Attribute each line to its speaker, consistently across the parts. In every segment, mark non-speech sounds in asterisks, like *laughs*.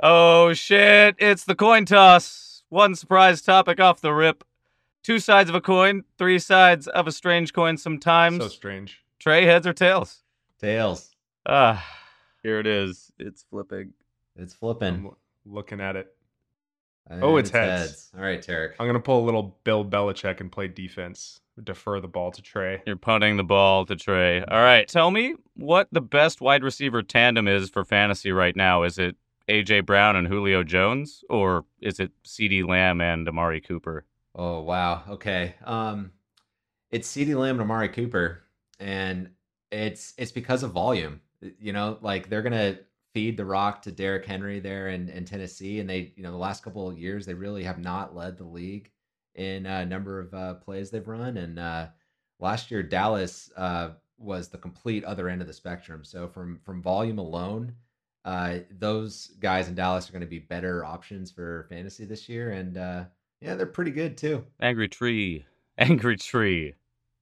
Speaker 1: Oh shit, it's the coin toss. One surprise topic off the rip. Two sides of a coin, three sides of a strange coin sometimes.
Speaker 2: So strange.
Speaker 1: Trey, heads or tails?
Speaker 3: Tails.
Speaker 1: Ah, here it is. It's flipping.
Speaker 3: It's flipping.
Speaker 2: I'm looking at it.
Speaker 3: And
Speaker 2: Oh, it's heads.
Speaker 3: All right, Tarek.
Speaker 2: I'm gonna pull a little Bill Belichick and play defense. Defer the ball to Trey.
Speaker 1: You're punting the ball to Trey. All right, tell me what the best wide receiver tandem is for fantasy right now. Is it AJ Brown and Julio Jones, or is it CD Lamb and Amari Cooper?
Speaker 3: Oh wow. Okay. Um, it's CD Lamb and Amari Cooper, and it's it's because of volume. You know, like they're gonna feed the rock to Derrick Henry there in, in Tennessee, and they, you know, the last couple of years they really have not led the league in a number of uh, plays they've run. And uh, last year Dallas uh, was the complete other end of the spectrum. So from from volume alone, uh, those guys in Dallas are going to be better options for fantasy this year, and uh, yeah, they're pretty good too.
Speaker 1: Angry Tree. Angry Tree.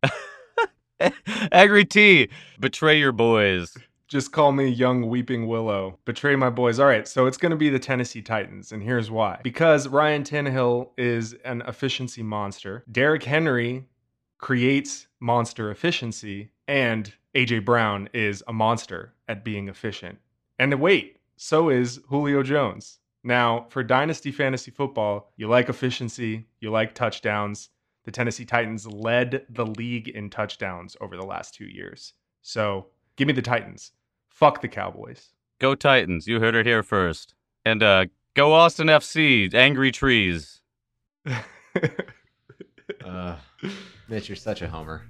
Speaker 1: *laughs* Angry T. Betray your boys.
Speaker 2: Just call me young weeping willow. Betray my boys. All right, so it's going to be the Tennessee Titans, and here's why. Because Ryan Tannehill is an efficiency monster. Derrick Henry creates monster efficiency, and AJ Brown is a monster at being efficient. And wait, so is Julio Jones. Now, for Dynasty Fantasy Football, you like efficiency, you like touchdowns. The Tennessee Titans led the league in touchdowns over the last two years. So give me the Titans. Fuck the Cowboys.
Speaker 1: Go Titans. You heard it here first. And uh, go Austin FC. Angry Trees. *laughs*
Speaker 3: Uh, Mitch, you're such a homer.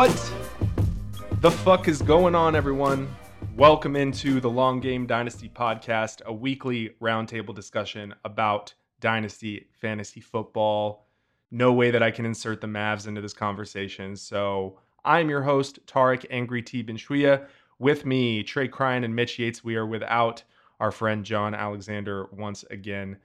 Speaker 2: What the fuck is going on, everyone? Welcome into the Long Game Dynasty podcast, a weekly roundtable discussion about Dynasty fantasy football. No way that I can insert the Mavs into this conversation. So I'm your host, Tarek Angry T. Benchuya. With me, Trey Cryan and Mitch Yates. We are without our friend Jon Alexander once again.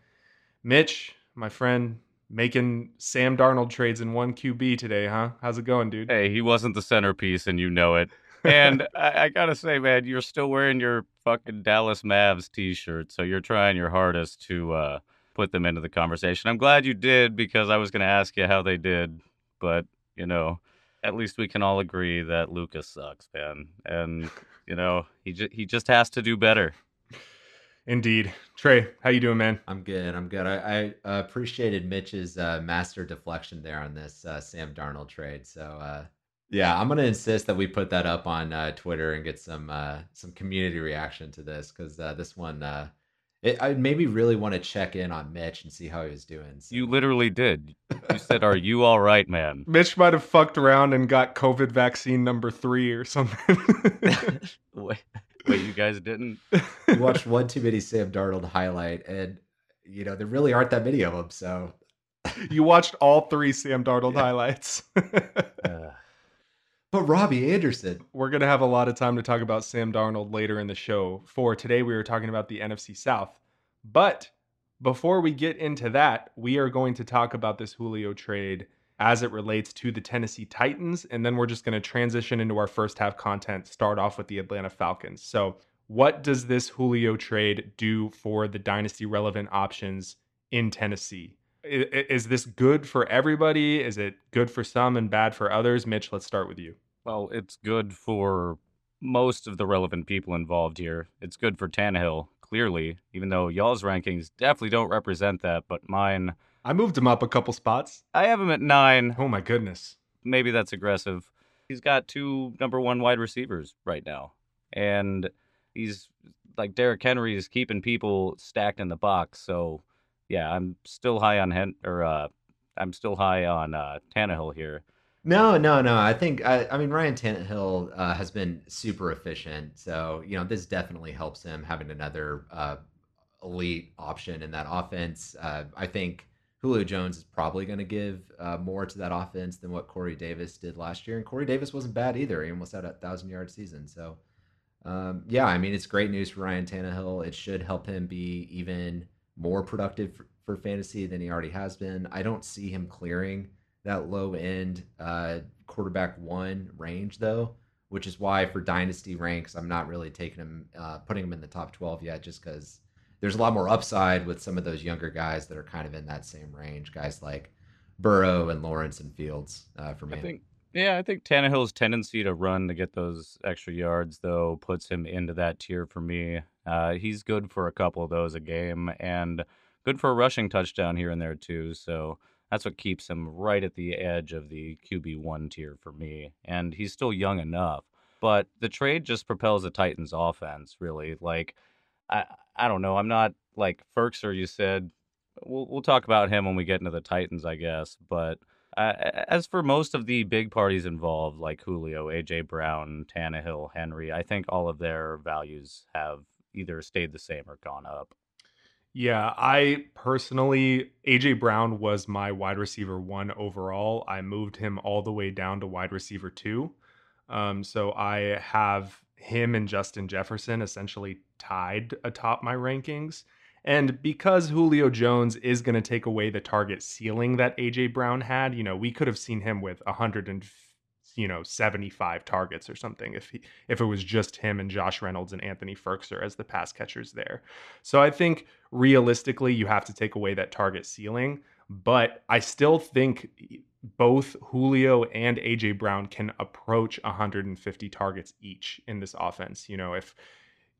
Speaker 2: Mitch, my friend, making Sam Darnold trades in one QB today, huh? How's it going, dude?
Speaker 1: Hey, he wasn't the centerpiece, and you know it. And *laughs* I, I gotta say, man, you're still wearing your fucking Dallas Mavs t-shirt, so you're trying your hardest to uh, put them into the conversation. I'm glad you did because I was gonna ask you how they did, but you know, at least we can all agree that Lucas sucks, man, and you know he ju- he just has to do better.
Speaker 2: Indeed. Trey, how you doing, man?
Speaker 3: I'm good. I'm good. I, I uh, appreciated Mitch's uh, master deflection there on this uh, Sam Darnold trade. So uh, yeah, I'm gonna insist that we put that up on uh, Twitter and get some uh, some community reaction to this because this one, it, I maybe really want to check in on Mitch and see how he was doing. So.
Speaker 1: You literally did. You said, "Are you *laughs* all right, man?"
Speaker 2: Mitch might have fucked around and got COVID vaccine number three or something. *laughs*
Speaker 1: wait, wait, you guys didn't? *laughs*
Speaker 3: we watched one too many Sam Darnold highlight, and you know there really aren't that many of them. So
Speaker 2: you watched all three Sam Darnold yeah. highlights. *laughs*
Speaker 1: uh,
Speaker 3: but Robbie Anderson.
Speaker 2: We're gonna have a lot of time to talk about Sam Darnold later in the show. For today, we were talking about the NFC South, but before we get into that, we are going to talk about this Julio trade as it relates to the Tennessee Titans. And then we're just going to transition into our first half content, start off with the Atlanta Falcons. So, what does this Julio trade do for the dynasty relevant options in Tennessee? Is this good for everybody? Is it good for some and bad for others? Mitch, let's start with you.
Speaker 1: Well, it's good for most of the relevant people involved here. It's good for Tannehill, clearly, even though y'all's rankings definitely don't represent that, but mine
Speaker 2: I moved him up a couple spots.
Speaker 1: I have him at nine.
Speaker 2: Oh my goodness.
Speaker 1: Maybe that's aggressive. He's got two number one wide receivers right now. And he's like Derrick Henry is keeping people stacked in the box. So yeah, I'm still high on Hen or uh I'm still high on uh Tannehill here.
Speaker 3: No, no, no. I think I, I mean Ryan Tannehill uh, has been super efficient, so you know this definitely helps him having another uh, elite option in that offense. Uh, I think Julio Jones is probably going to give uh, more to that offense than what Corey Davis did last year. And Corey Davis wasn't bad either. He almost had a thousand yard season. So, um, yeah, I mean, it's great news for Ryan Tannehill. It should help him be even more productive for fantasy than he already has been. I don't see him clearing that low end uh, quarterback one range though, which is why for dynasty ranks I'm not really taking him, uh, putting him in the top 12 yet, just because there's a lot more upside with some of those younger guys that are kind of in that same range, guys like Burrow and Lawrence and Fields uh, for me.
Speaker 1: I think yeah, I think Tannehill's tendency to run to get those extra yards, though, puts him into that tier for me. Uh, he's good for a couple of those a game and good for a rushing touchdown here and there, too. So that's what keeps him right at the edge of the QB1 tier for me. And he's still young enough. But the trade just propels the Titans' offense, really. Like, I, I don't know. I'm not like Firkser, you said. We'll, we'll talk about him when we get into the Titans, I guess. But uh, as for most of the big parties involved, like Julio, AJ Brown, Tannehill, Henry, I think all of their values have either stayed the same or gone up.
Speaker 2: Yeah, I personally, AJ Brown was my wide receiver one overall. I moved him all the way down to wide receiver two. Um, so I have him and Justin Jefferson essentially tied atop my rankings. And because Julio Jones is going to take away the target ceiling that AJ Brown had, you know, we could have seen him with 100 and you know 75 targets or something if he if it was just him and Josh Reynolds and Anthony Firkser as the pass catchers there. So I think realistically you have to take away that target ceiling, but I still think both Julio and AJ Brown can approach 150 targets each in this offense. You know, if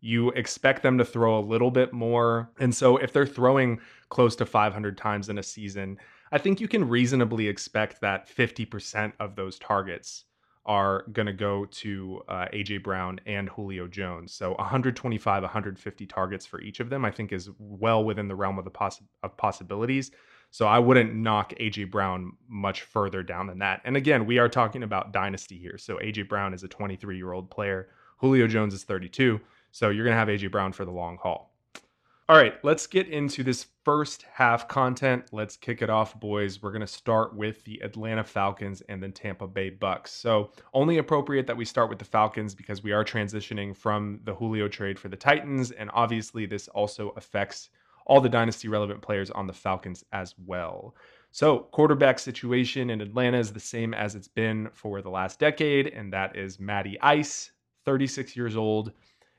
Speaker 2: you expect them to throw a little bit more. And so if they're throwing close to 500 times in a season, I think you can reasonably expect that 50% of those targets are going to go to uh, AJ Brown and Julio Jones. So 125, 150 targets for each of them, I think is well within the realm of the poss- of possibilities. So I wouldn't knock AJ Brown much further down than that. And again, we are talking about dynasty here. So AJ Brown is a 23 year old player. Julio Jones is 32. So you're going to have AJ Brown for the long haul. All right, let's get into this first half content. Let's kick it off, boys. We're going to start with the Atlanta Falcons and then Tampa Bay Bucks. So, only appropriate that we start with the Falcons because we are transitioning from the Julio trade for the Titans. And obviously, this also affects all the dynasty relevant players on the Falcons as well. So, quarterback situation in Atlanta is the same as it's been for the last decade, and that is Matty Ice, 36 years old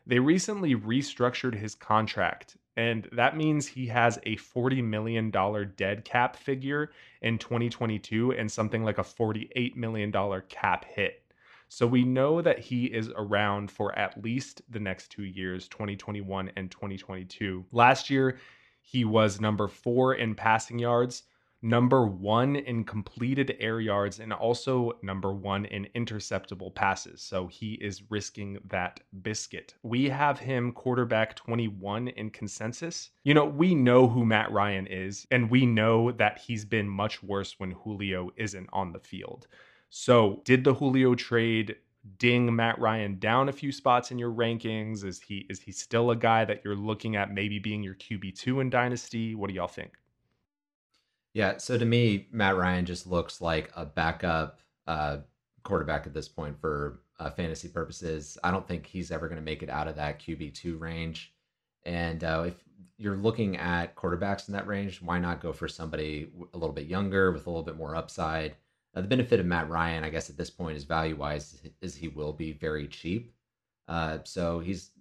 Speaker 2: they recently restructured his contract, and that means he has a $40 million dead cap figure in 2022 and something like a $48 million cap hit. So we know that he is around for at least the next two years, 2021 and 2022. Last year, he was number four in passing yards, number one in completed air yards and also number one in interceptable passes. So he is risking that biscuit. We have him quarterback 21 in consensus. You know, we know who Matt Ryan is, and we know that he's been much worse when Julio isn't on the field. So, did the Julio trade ding Matt Ryan down a few spots in your rankings? Is he is he still a guy that you're looking at maybe being your QB2 in dynasty? What do y'all think?
Speaker 3: Yeah, so to me, Matt Ryan just looks like a backup uh, quarterback at this point for uh, fantasy purposes. I don't think he's ever going to make it out of that QB two range. And uh, if you're looking at quarterbacks in that range, why not go for somebody a little bit younger with a little bit more upside? the benefit of Matt Ryan, I guess, at this point is value wise, is he will be very cheap. Uh, so he's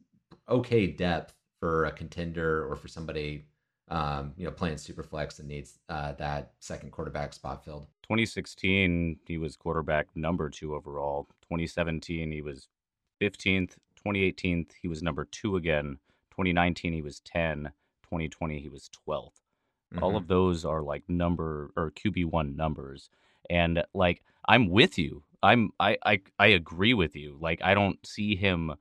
Speaker 3: okay depth for a contender or for somebody um, you know, playing super flex and needs uh, that second quarterback spot filled.
Speaker 1: 2016, he was quarterback number two overall. 2017, he was 15th. 2018, he was number two again. 2019, he was 10. 2020, he was 12th. Mm-hmm. All of those are like number or QB1 numbers. And like, I'm with you. I'm, I, I, I agree with you. Like, I don't see him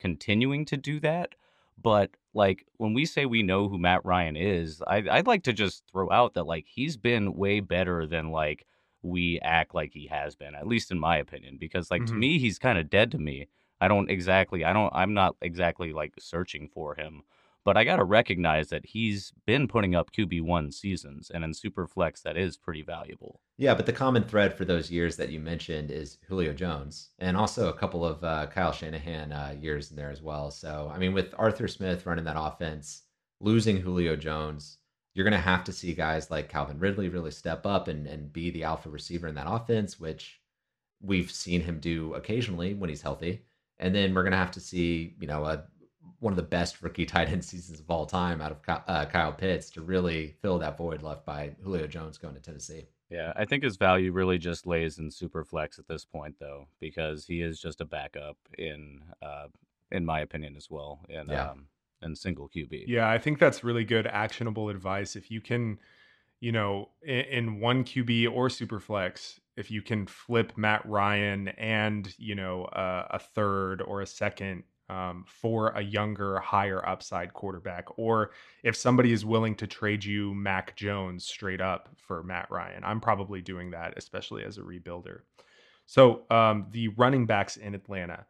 Speaker 1: continuing to do that. But like when we say we know who Matt Ryan is, I, I'd like to just throw out that like he's been way better than like we act like he has been, at least in my opinion. Because like mm-hmm. to me, he's kind of dead to me. I don't exactly, I don't, I'm not exactly like searching for him. But I got to recognize that he's been putting up QB1 seasons, and in Superflex, that is pretty valuable.
Speaker 3: Yeah, but the common thread for those years that you mentioned is Julio Jones, and also a couple of uh, Kyle Shanahan uh, years in there as well. So, I mean, with Arthur Smith running that offense, losing Julio Jones, you're going to have to see guys like Calvin Ridley really step up and, and be the alpha receiver in that offense, which we've seen him do occasionally when he's healthy. And then we're going to have to see, you know, a, one of the best rookie *laughs* tight end seasons of all time out of uh, Kyle Pitts to really fill that void left by Julio Jones going to Tennessee.
Speaker 1: Yeah, I think his value really just lays in super flex at this point, though, because he is just a backup in, uh, in my opinion, as well. In, yeah. um, and single QB.
Speaker 2: Yeah, I think that's really good actionable advice. If you can, you know, in, in one QB or super flex, if you can flip Matt Ryan and you know uh, a third or a second um, for a younger, higher upside quarterback, or if somebody is willing to trade you Mac Jones straight up for Matt Ryan, I'm probably doing that, especially as a rebuilder. So um, the running backs in Atlanta.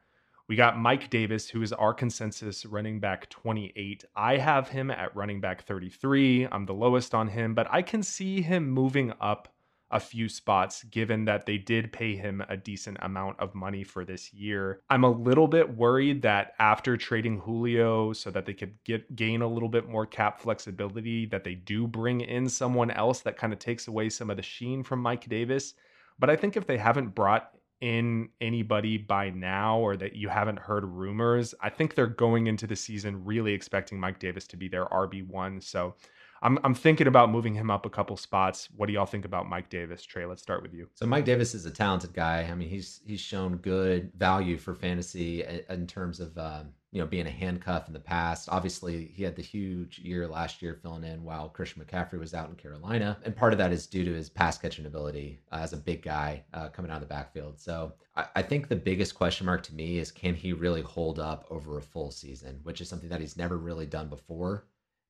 Speaker 2: We got Mike Davis, who is our consensus running back 28. I have him at running back 33. I'm the lowest on him, but I can see him moving up a few spots given that they did pay him a decent amount of money for this year. I'm a little bit worried that after trading Julio so that they could get gain a little bit more cap flexibility that they do bring in someone else that kind of takes away some of the sheen from Mike Davis. But I think if they haven't brought in anybody by now or that you haven't heard rumors. I think they're going into the season really expecting Mike Davis to be their RB1. So I'm, I'm thinking about moving him up a couple spots. What do y'all think about Mike Davis? Trey, let's start with you.
Speaker 3: So Mike Davis is a talented guy. I mean, he's he's shown good value for fantasy in terms of um, you know, being a handcuff in the past. Obviously, he had the huge year last year filling in while Christian McCaffrey was out in Carolina. And part of that is due to his pass catching ability uh, as a big guy uh, coming out of the backfield. So I, I think the biggest question mark to me is can he really hold up over a full season, which is something that he's never really done before.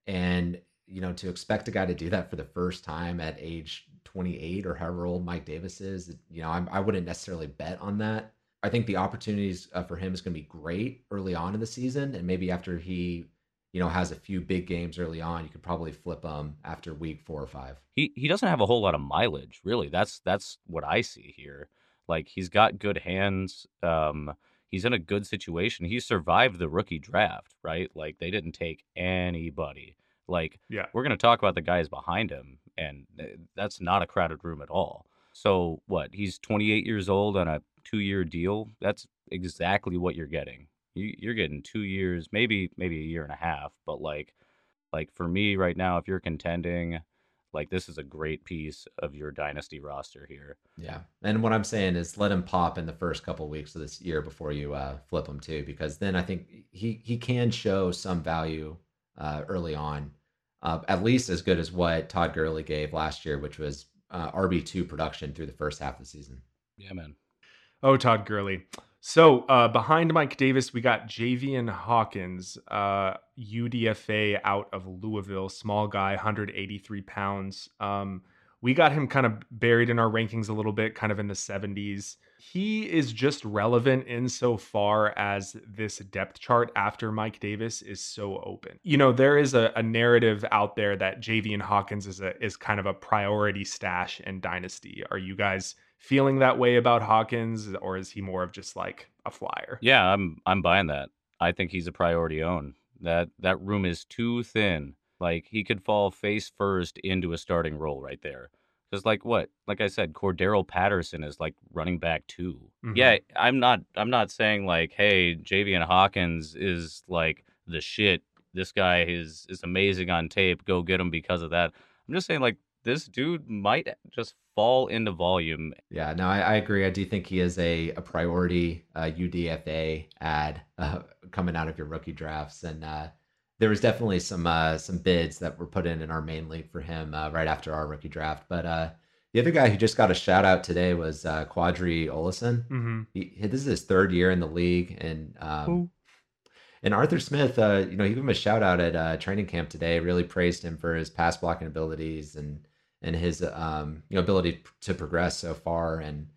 Speaker 3: And, you know, to expect a guy to do that for the first time at age 28 or however old Mike Davis is, you know, I'm, I would not necessarily bet on that. I think the opportunities uh, for him is going to be great early on in the season, and maybe after he, you know, has a few big games early on, you could probably flip him after week four or five.
Speaker 1: He he doesn't have a whole lot of mileage, really. That's that's what I see here. Like he's got good hands. Um, he's in a good situation. He survived the rookie draft, right? Like they didn't take anybody. Like
Speaker 2: yeah,
Speaker 1: we're gonna talk about the guys behind him, and uh, that's not a crowded room at all. So what? He's 28 years old on a two year deal, that's exactly what you're getting. You, you're getting two years, maybe maybe a year and a half, but like like for me right now, if you're contending, like this is a great piece of your dynasty roster here.
Speaker 3: Yeah, and what I'm saying is let him pop in the first couple of weeks of this year before you uh, flip him too, because then I think he he can show some value uh, early on, uh, at least as good as what Todd Gurley gave last year, which was uh, RB two production through the first half of the season.
Speaker 1: Yeah, man.
Speaker 2: Oh, Todd Gurley. So uh, behind Mike Davis, we got Javian Hawkins, uh, UDFA out of Louisville, small guy, 183 pounds. Um, we got him kind of buried in our rankings a little bit, kind of in the 70s. He is just relevant insofar as this depth chart after Mike Davis is so open. You know, there is a, a narrative out there that Javian Hawkins is a is kind of a priority stash in Dynasty. Are you guys feeling that way about Hawkins, or is he more of just like a flyer?
Speaker 1: Yeah, I'm I'm buying that. I think he's a priority own. That that room is too thin. Like he could fall face first into a starting role right there. Because like what? Like I said, Cordarrelle Patterson is like running back 2 mm-hmm. Yeah, I'm not I'm not saying like, hey, Javian Hawkins is like the shit. This guy is is amazing on tape. Go get him because of that. I'm just saying like this dude might just fall into volume.
Speaker 3: Yeah, no, I, I agree. I do think he is a, a priority uh, UDFA ad uh, coming out of your rookie drafts, and uh, there was definitely some uh, some bids that were put in in our main league for him uh, right after our rookie draft. But uh, the other guy who just got a shout out today was Qadree Ollison.
Speaker 2: Mm-hmm.
Speaker 3: He, this is his third year in the league, and um, and Arthur Smith, you know, he gave him a shout out at training camp today. Really praised him for his pass blocking abilities and and his um, you know ability to progress so far. And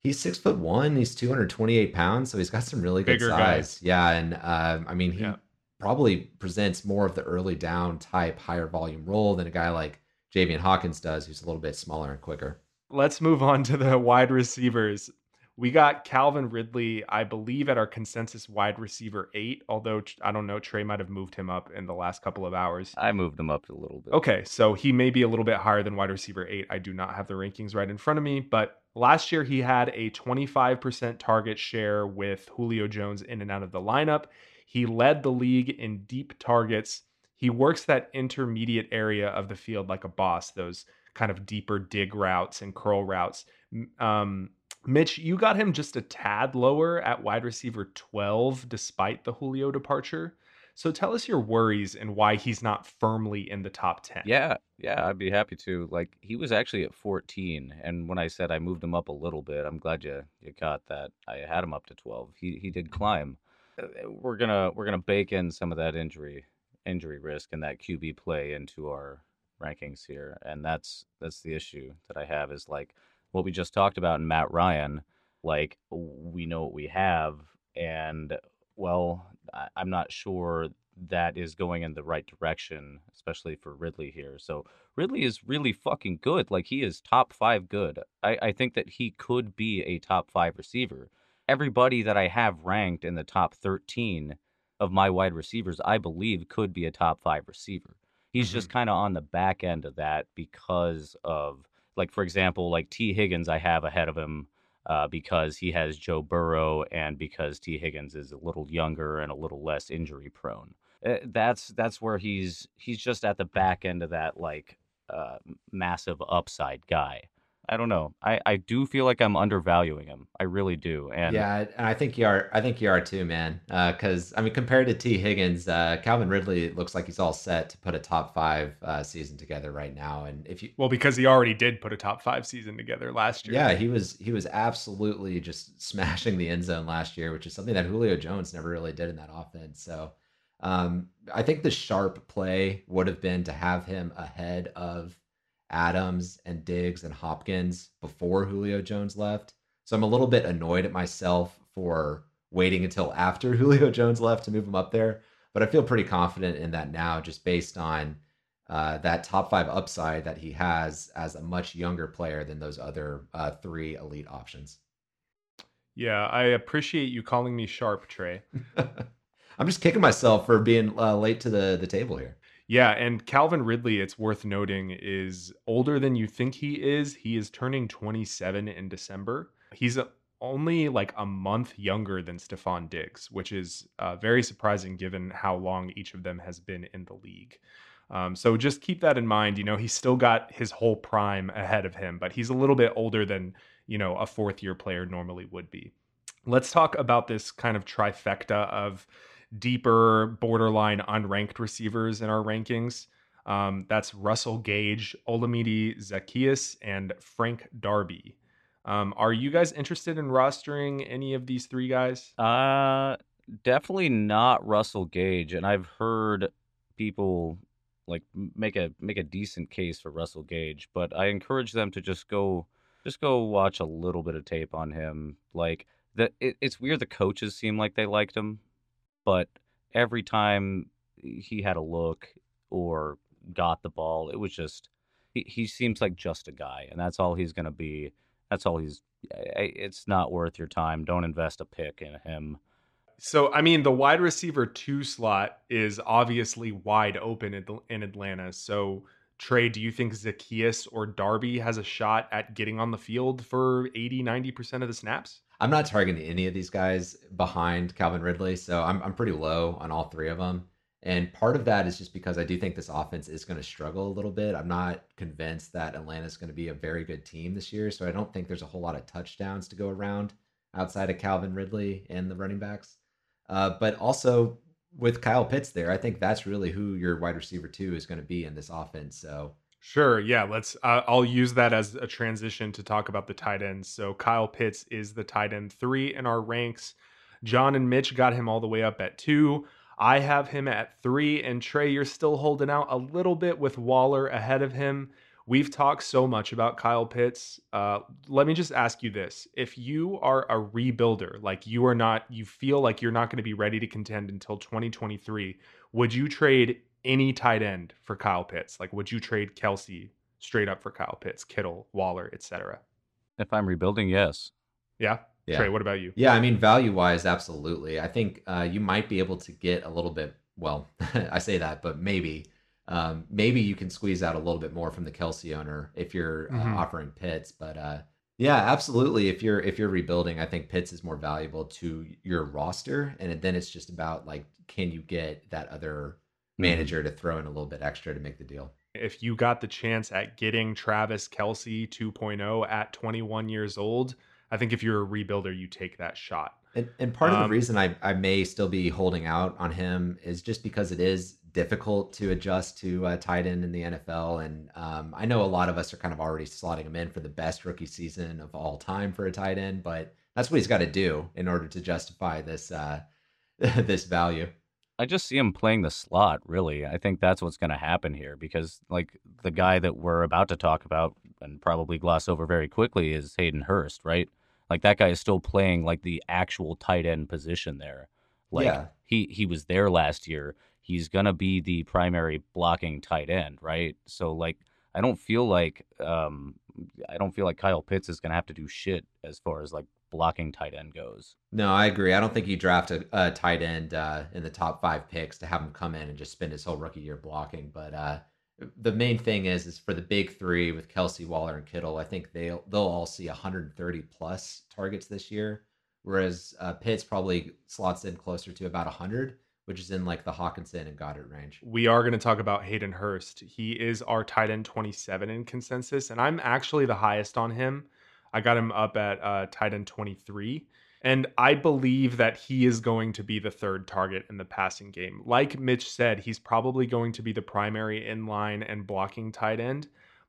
Speaker 3: he's six foot one. He's two hundred twenty eight pounds, so he's got some really good Bigger size. Guys. Yeah, and uh, I mean he yeah. Probably presents more of the early down type, higher volume role than a guy like Javian Hawkins does, who's a little bit smaller and quicker.
Speaker 2: Let's move on to the wide receivers. We got Calvin Ridley, I believe, at our consensus wide receiver eight, although I don't know, Trey might have moved him up in the last couple of hours.
Speaker 1: I moved him up a little bit.
Speaker 2: Okay, so he may be a little bit higher than wide receiver eight. I do not have the rankings right in front of me, but last year he had a 25% target share with Julio Jones in and out of the lineup. He led the league in deep targets. He works that intermediate area of the field like a boss, those kind of deeper dig routes and curl routes. Um, Mitch, you got him just a tad lower at wide receiver 12 despite the Julio departure. So tell us your worries and why he's not firmly in the top 10.
Speaker 1: Yeah, yeah, I'd be happy to. Like he was actually at 14 and when I said I moved him up a little bit, I'm glad you you caught that. I had him up to 12. He he did climb. Uh, we're to we're to bake in some of that injury injury risk and that QB play into our rankings here. And that's that's the issue that I have is like what we just talked about in Matt Ryan, like we know what we have, and well, I'm not sure that is going in the right direction, especially for Ridley here. So Ridley is really fucking good. Like he is top five good. I, I think that he could be a top five receiver. Everybody that I have ranked in the top 13 of my wide receivers, I believe, could be a top five receiver. He's mm-hmm. just kind of on the back end of that because of like for example, like T. Higgins, I have ahead of him uh, because he has Joe Burrow and because T. Higgins is a little younger and a little less injury prone. Uh, that's that's where he's he's just at the back end of that like uh, massive upside guy. I don't know. I, I do feel like I'm undervaluing him. I really do. And
Speaker 3: yeah, and I think you are. I think you are too, man. Because uh, I mean, compared to T. Higgins, uh, Calvin Ridley looks like he's all set to put a top five uh, season together right now. And if you
Speaker 2: well, because he already did put a top five season together last year.
Speaker 3: Yeah, he was he was absolutely just *laughs* smashing the end zone last year, which is something that Julio Jones never really did in that offense. So um, I think the sharp play would have been to have him ahead of Adams and Diggs and Hopkins before Julio Jones left. So I'm a little bit annoyed at myself for waiting until after *laughs* Julio Jones left to move him up there. But I feel pretty confident in that now, just based on uh, that top five upside that he has as a much younger player than those other uh, three elite options.
Speaker 2: Yeah, I appreciate you calling me sharp, Trey. *laughs*
Speaker 3: I'm just kicking myself for being uh, late to the the table here.
Speaker 2: Yeah, and Calvin Ridley, it's worth noting, is older than you think he is. He is turning 27 in December. He's only like a month younger than Stefon Diggs, which is uh, very surprising given how long each of them has been in the league. Um, so just keep that in mind. You know, he's still got his whole prime ahead of him, but he's a little bit older than, you know, a fourth year player normally would be. Let's talk about this kind of trifecta of deeper, borderline unranked receivers in our rankings. Um, that's Russell Gage, Olamide Zaccheaus, and Frank Darby. Um, are you guys interested in rostering any of these three guys?
Speaker 1: Uh, definitely not Russell Gage, and I've heard people like make a make a decent case for Russell Gage, but I encourage them to just go just go watch a little bit of tape on him. Like the it, it's weird the coaches seem like they liked him, but every time he had a look or got the ball, it was just he, he seems like just a guy, and that's all he's going to be. That's all he's. It's not worth your time. Don't invest a pick in him.
Speaker 2: So, I mean, the wide receiver two slot is obviously wide open in Atlanta. So, Trey, do you think Zaccheaus or Darby has a shot at getting on the field for 80, 90% of the snaps?
Speaker 3: I'm not targeting any of these guys behind Calvin Ridley, so I'm I'm pretty low on all three of them. And part of that is just because I do think this offense is going to struggle a little bit. I'm not convinced that Atlanta is going to be a very good team this year, so I don't think there's a whole lot of touchdowns to go around outside of Calvin Ridley and the running backs. Uh, but also with Kyle Pitts there, I think that's really who your wide receiver two is going to be in this offense. So
Speaker 2: Sure. Yeah. Let's. Uh, I'll use that as a transition to talk about the tight ends. So Kyle Pitts is the tight end three in our ranks. Jon and Mitch got him all the way up at two. I have him at three, and Trey, you're still holding out a little bit with Waller ahead of him. We've talked so much about Kyle Pitts. Uh, let me just ask you this: If you are a rebuilder, like you are not, you feel like you're not going to be ready to contend until 2023, would you trade any tight end for Kyle Pitts? Like, would you trade Kelce straight up for Kyle Pitts, Kittle, Waller, etc.?
Speaker 1: If I'm rebuilding, yes.
Speaker 2: Yeah.
Speaker 3: Yeah.
Speaker 2: Trey, what about you?
Speaker 3: Yeah, I mean, value wise, absolutely. I think uh, you might be able to get a little bit. Well, *laughs* I say that, but maybe, um, maybe you can squeeze out a little bit more from the Kelce owner if you're uh,
Speaker 2: Mhm.
Speaker 3: offering Pitts. But uh, yeah, absolutely. If you're if you're rebuilding, I think Pitts is more valuable to your roster, and then it's just about like, can you get that other manager to throw in a little bit extra to make the deal?
Speaker 2: If you got the chance at getting Travis Kelce 2.0 at 21 years old, I think if you're a rebuilder, you take that shot.
Speaker 3: And, and part of the
Speaker 2: Um,
Speaker 3: reason I, I may still be holding out on him is just because it is difficult to adjust to uh, tight end in the NFL. And um, I know a lot of us are kind of already slotting him in for the best rookie season of all time for a tight end, but that's what he's got to do in order to justify this uh, *laughs* this value.
Speaker 1: I just see him playing the slot, really. I think that's what's going to happen here because, like, the guy that we're about to talk about and probably gloss over very quickly is Hayden Hurst, right? Like, that guy is still playing, like, the actual tight end position there. Like,
Speaker 3: Yeah.
Speaker 1: he, he was there last year. He's going to be the primary blocking tight end, right? So, like, I don't feel like, um, I don't feel like Kyle Pitts is going to have to do shit as far as, like, blocking tight end goes.
Speaker 3: No, I agree. I don't think you draft a, a tight end uh, in the top five picks to have him come in and just spend his whole rookie year blocking. But uh, the main thing is, is for the big three with Kelce, Waller, and Kittle. I think they'll they'll all see 130 plus targets this year, whereas uh, Pitts probably slots in closer to about 100, which is in like the Hockenson and Goedert range.
Speaker 2: We are going to talk about Hayden Hurst. He is our tight end 27 in consensus, and I'm actually the highest on him. I got him up at uh, tight end 23. And I believe that he is going to be the third target in the passing game. Like Mitch said, he's probably going to be the primary inline and blocking tight end.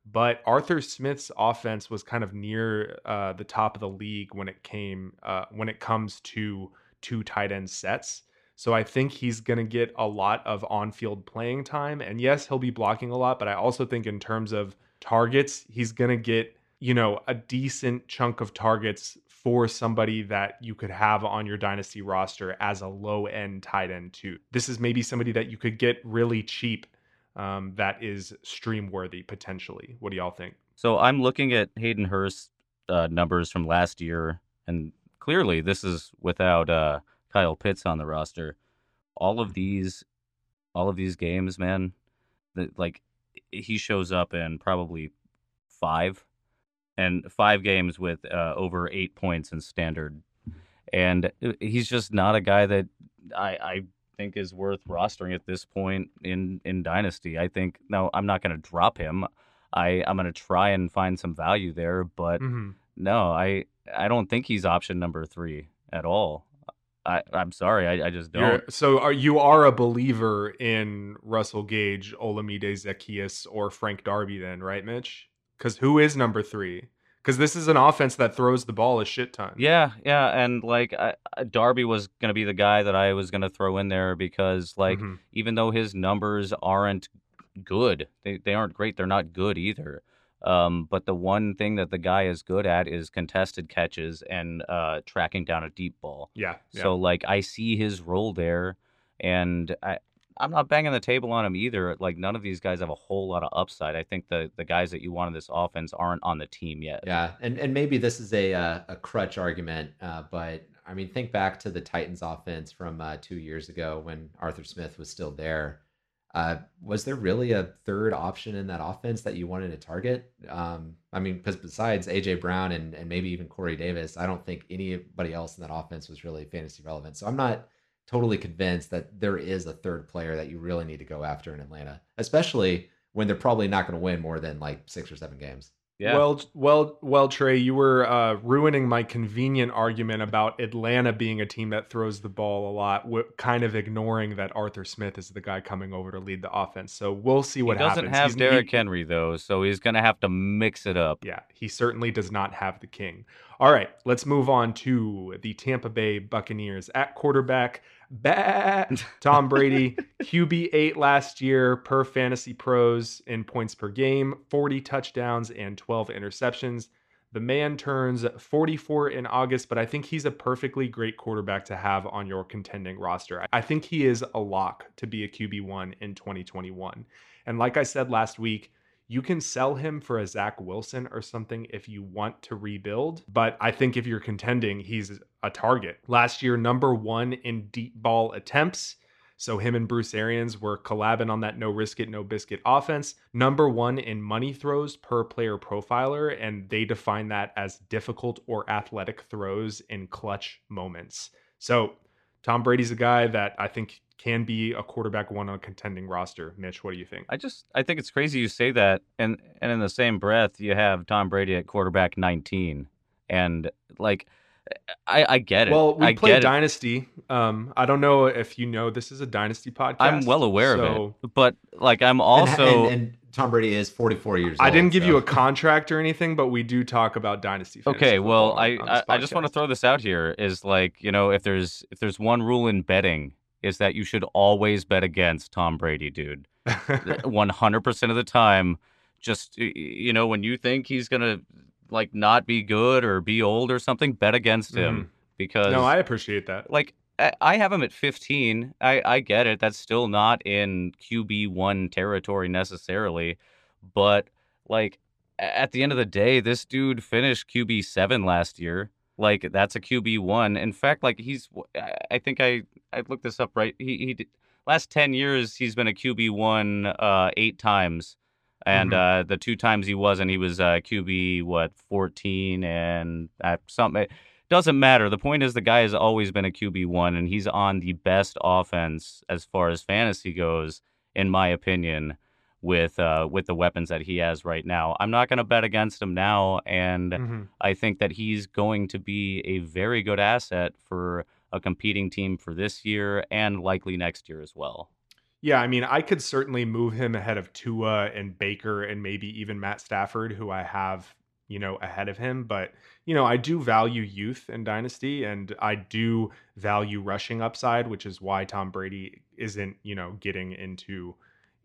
Speaker 2: But Arthur Smith's offense was kind of near uh, the top of the league when it came uh, when it comes to two tight end sets. So I think he's going to get a lot of on-field playing time. And yes, he'll be blocking a lot, but I also think in terms of targets, he's going to get you know, a decent chunk of targets for somebody that you could have on your dynasty roster as a low end tight end, too. This is maybe somebody that you could get really cheap um, that is stream worthy potentially. What do y'all think?
Speaker 1: So I'm looking at Hayden Hurst uh, numbers from last year, and clearly this is without uh, Kyle Pitts on the roster. All of these, all of these games, man, that like he shows up in probably five, and five games with uh, over eight points in standard, and uh, he's just not a guy that I, I think is worth rostering at this point in in dynasty. I think no, I'm not going to drop him. I I'm gonna try and find some value there, but
Speaker 2: Mhm.
Speaker 1: no, I I don't think he's option number three at all. I I'm sorry, I, I just don't.
Speaker 2: You're- so are you are a believer in Russell Gage, Olamide Zaccheaus, or Frank Darby then, right, Mitch? Because who is number three? Because this is an offense that throws the ball a shit ton.
Speaker 1: Yeah, yeah, and like I, Darby was gonna be the guy that I was gonna throw in there because like
Speaker 2: Mhm.
Speaker 1: even though his numbers aren't good, they they aren't great. They're not good either. Um, but the one thing that the guy is good at is contested catches and uh, tracking down a deep ball.
Speaker 2: yeah, yeah.
Speaker 1: So like I see his role there, and I I'm not banging the table on him either. Like none of these guys have a whole lot of upside. I think the the guys that you want in this offense aren't on the team yet.
Speaker 3: Yeah, and and maybe this is a uh, a crutch argument, uh, but I mean, think back to the Titans' offense from uh, two years ago when Arthur Smith was still there. Uh, was there really a third option in that offense that you wanted to target? Um, I mean, because besides AJ Brown and and maybe even Corey Davis, I don't think anybody else in that offense was really fantasy relevant. So I'm not totally convinced that there is a third player that you really need to go after in Atlanta, especially when they're probably not going to win more than like six or seven games.
Speaker 1: Yeah.
Speaker 2: Well, well, well, Trey, you were uh, ruining my convenient argument about Atlanta being a team that throws the ball a lot, w- kind of ignoring that Arthur Smith is the guy coming over to lead the offense. So we'll see what
Speaker 1: he
Speaker 2: what
Speaker 1: doesn't
Speaker 2: happens.
Speaker 1: have
Speaker 2: He's-
Speaker 1: Derrick
Speaker 2: he-
Speaker 1: Henry though, so he's gonna have to mix it up.
Speaker 2: Yeah, he certainly does not have the king. All right, let's move on to the Tampa Bay Buccaneers at quarterback. Bat Tom Brady, QB eight last year per Fantasy Pros in points per game, 40 touchdowns and 12 interceptions. The man turns 44 in August, but I think he's a perfectly great quarterback to have on your contending roster. I think he is a lock to be a QB1 in 2021. And like I said last week, You can sell him for a Zach Wilson or something if you want to rebuild. But I think if you're contending, he's a target. Last year, number one in deep ball attempts. So him and Bruce Arians were collabing on that no risk it, no biscuit offense. Number one in money throws per player profiler, and they define that as difficult or athletic throws in clutch moments. So Tom Brady's a guy that I think can be a quarterback one on a contending roster. Mitch, what do you think?
Speaker 1: I just I think it's crazy you say that, and and in the same breath you have Tom Brady at quarterback 19, and like I, I get it.
Speaker 2: Well, we
Speaker 1: I
Speaker 2: play
Speaker 1: get it.
Speaker 2: Dynasty. Um, I don't know if you know this is a Dynasty podcast.
Speaker 1: I'm well aware
Speaker 2: so
Speaker 1: of it, but like I'm also
Speaker 3: and, and Tom Brady is 44 years old.
Speaker 2: I didn't give
Speaker 3: so-
Speaker 2: you a contract or anything, but we do talk about Dynasty.
Speaker 1: okay. Well, I I, I just want to throw this out here is like you know if there's if there's one rule in betting is that you should always bet against Tom Brady, dude. *laughs* 100% of the time just you know when you think he's going to like not be good or be old or something bet against him because
Speaker 2: no, I appreciate that.
Speaker 1: like I- have him at 15. I I get it. That's still not in QB1 territory necessarily, but like at the end of the day, this dude finished QB7 last year. Like that's a QB1. In fact, like he's I- think I I looked this up right. He he did, last 10 years he's been a QB1 uh 8 times. And uh, the two times he wasn't, he was uh, QB what 14 and uh, something doesn't matter. The point is the guy has always been a QB one, and he's on the best offense as far as fantasy goes, in my opinion, with uh, with the weapons that he has right now. I'm not going to bet against him now, and
Speaker 2: Mhm.
Speaker 1: I think that he's going to be a very good asset for a competing team for this year and likely next year as well.
Speaker 2: Yeah, I mean, I could certainly move him ahead of Tua and Baker and maybe even Matt Stafford, who I have, you know, ahead of him. But, you know, I do value youth in Dynasty and I do value rushing upside, which is why Tom Brady isn't, you know, getting into,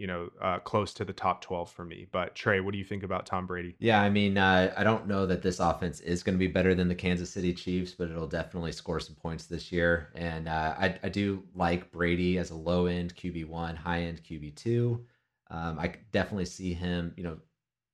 Speaker 2: you know, uh, close to the top 12 for me. But Trey, what do you think about Tom Brady?
Speaker 3: Yeah, I mean, uh, I don't know that this offense is going to be better than the Kansas City Chiefs, but it'll definitely score some points this year. And uh, I, I do like Brady as a low end QB one, high end QB two. Um, I definitely see him, you know,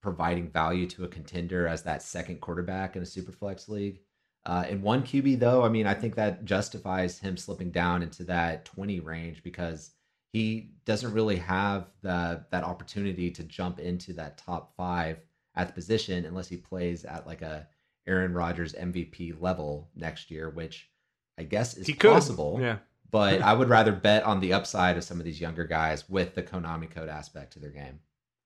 Speaker 3: providing value to a contender as that second quarterback in a super flex league. Uh, in one QB though, I mean, I think that justifies him slipping down into that 20 range because he doesn't really have the that opportunity to jump into that top five at the position unless he plays at like a Aaron Rodgers MVP level next year, which I guess is
Speaker 2: he could.
Speaker 3: possible.
Speaker 2: Yeah.
Speaker 3: But *laughs* I would rather bet on the upside of some of these younger guys with the Konami code aspect to their game.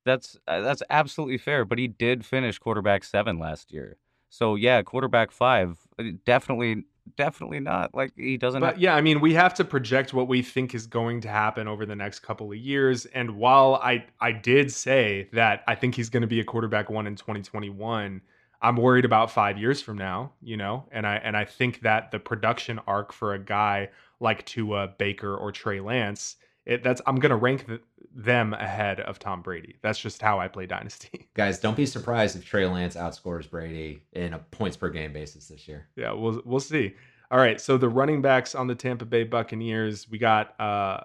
Speaker 1: That's uh, that's absolutely fair, but he did finish quarterback seven last year. So yeah, quarterback five, uh, definitely, definitely not. Like he doesn't.
Speaker 2: But
Speaker 1: have,
Speaker 2: yeah, I mean, we have to project what we think is going to happen over the next couple of years. And while I I did say that I think he's going to be a quarterback one in 2021, I'm worried about five years from now. You know, and I and I think that the production arc for a guy like Tua Baker or Trey Lance, it, that's I'm going to rank th- them ahead of Tom Brady. That's just how I play Dynasty. *laughs*
Speaker 3: Guys, don't be surprised if Trey Lance outscores Brady in a points per game basis this year.
Speaker 2: Yeah, we'll we'll see. All right, so the running backs on the Tampa Bay Buccaneers, we got uh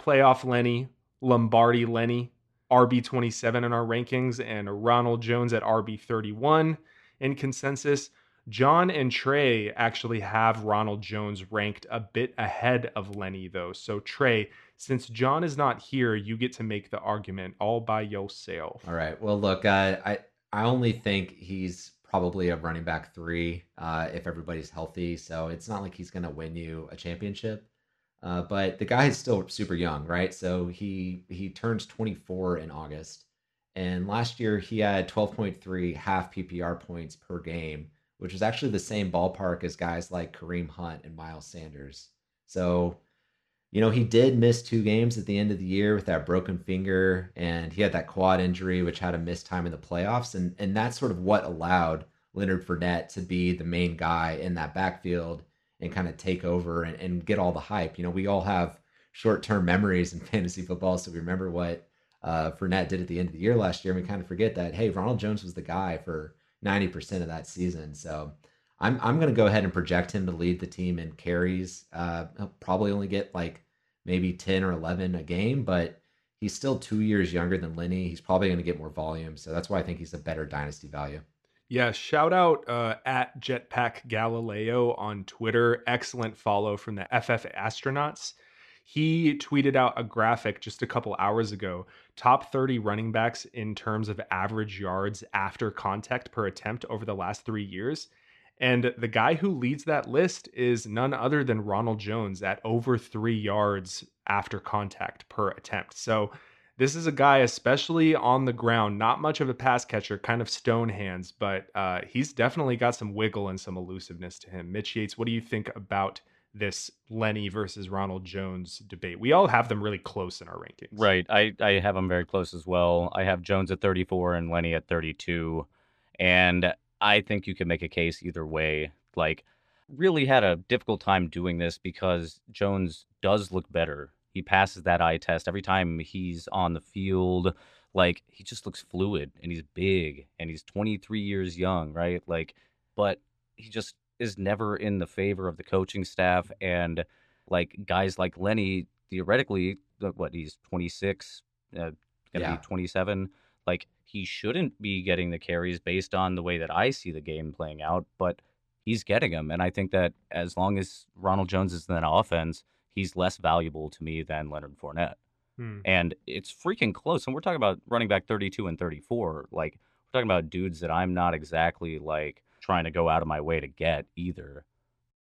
Speaker 2: playoff Lenny, Lombardi Lenny, RB twenty seven in our rankings, and Ronald Jones at RB thirty one in consensus. Jon and Trey actually have Ronald Jones ranked a bit ahead of Lenny, though. So Trey, since Jon is not here, you get to make the argument all by yourself.
Speaker 3: All right. Well, look, uh, I I only think he's probably a running back three uh, if everybody's healthy. So it's not like he's going to win you a championship. Uh, but the guy is still super young, right? So he he turns 24 in August, and last year he had 12.3 half PPR points per game, which is actually the same ballpark as guys like Kareem Hunt and Miles Sanders. So you know, he did miss two games at the end of the year with that broken finger, and he had that quad injury, which had a missed time in the playoffs, and and that's sort of what allowed Leonard Fournette to be the main guy in that backfield and kind of take over and, and get all the hype. You know, we all have short term memories in *laughs* fantasy football, so we remember what uh, Fournette did at the end of the year last year, and we kind of forget that hey, Ronald Jones was the guy for ninety percent of that season, so. I'm I'm gonna go ahead and project him to lead the team in carries. Uh, he'll probably only get like maybe ten or eleven a game, but he's still two years younger than Lenny. He's probably going to get more volume, so that's why I think he's a better dynasty value.
Speaker 2: Yeah, shout out uh, at Jetpack Galileo on Twitter. Excellent follow from the FF Astronauts. He tweeted out a graphic just a couple hours ago top 30 running backs in terms of average yards after contact per attempt over the last three years. And the guy who leads that list is none other than Ronald Jones at over three yards after contact per attempt. So this is a guy, especially on the ground, not much of a pass catcher, kind of stone hands, but uh, he's definitely got some wiggle and some elusiveness to him. Mitch Yates, what do you think about this Lenny versus Ronald Jones debate? We all have them really close in our rankings.
Speaker 1: Right. I, I have them very close as well. I have Jones at 34 and Lenny at 32. And I think you can make a case either way. Like, really had a difficult time doing this because Jones does look better. He passes that eye test every time he's on the field. Like, he just looks fluid and he's big and he's 23 years young, right? Like, but he just is never in the favor of the coaching staff. And like guys like Lenny, theoretically, what he's 26, uh, gonna yeah. be 27. Like, he shouldn't be getting the carries based on the way that I see the game playing out, but he's getting them. And I think that as long as Ronald Jones is in that offense, he's less valuable to me than Leonard Fournette. Hmm. And it's freaking close. And we're talking about running back 32 and 34. Like, we're talking about dudes that I'm not exactly like trying to go out of my way to get either.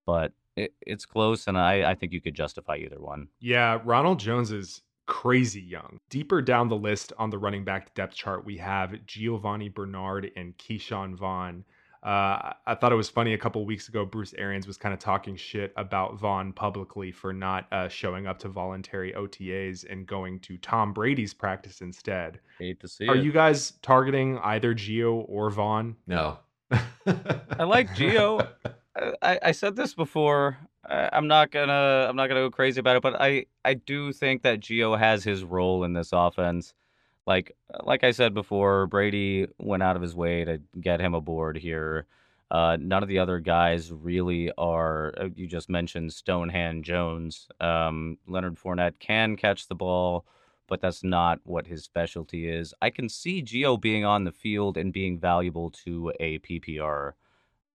Speaker 1: But it, it's close, and I, I think you could justify either one.
Speaker 2: Yeah, Ronald Jones is crazy young. Deeper down the list on the running back depth chart, we have Giovani Bernard and Ke'Shawn Vaughn. Uh, I thought it was funny a couple weeks ago. Bruce Arians was kind of talking shit about Vaughn publicly for not uh, showing up to voluntary OTAs and going to Tom Brady's practice instead.
Speaker 1: Hate to see.
Speaker 2: Are
Speaker 1: it.
Speaker 2: you guys targeting either Gio or Vaughn?
Speaker 3: No.
Speaker 1: I like Gio. I, I said this before. I'm not gonna I'm not gonna go crazy about it, but I I do think that Gio has his role in this offense. Like like I said before, Brady went out of his way to get him aboard here. Uh, none of the other guys really are. Uh, you just mentioned Stonehand Jones. Um, Leonard Fournette can catch the ball, but that's not what his specialty is. I can see Gio being on the field and being valuable to a PPR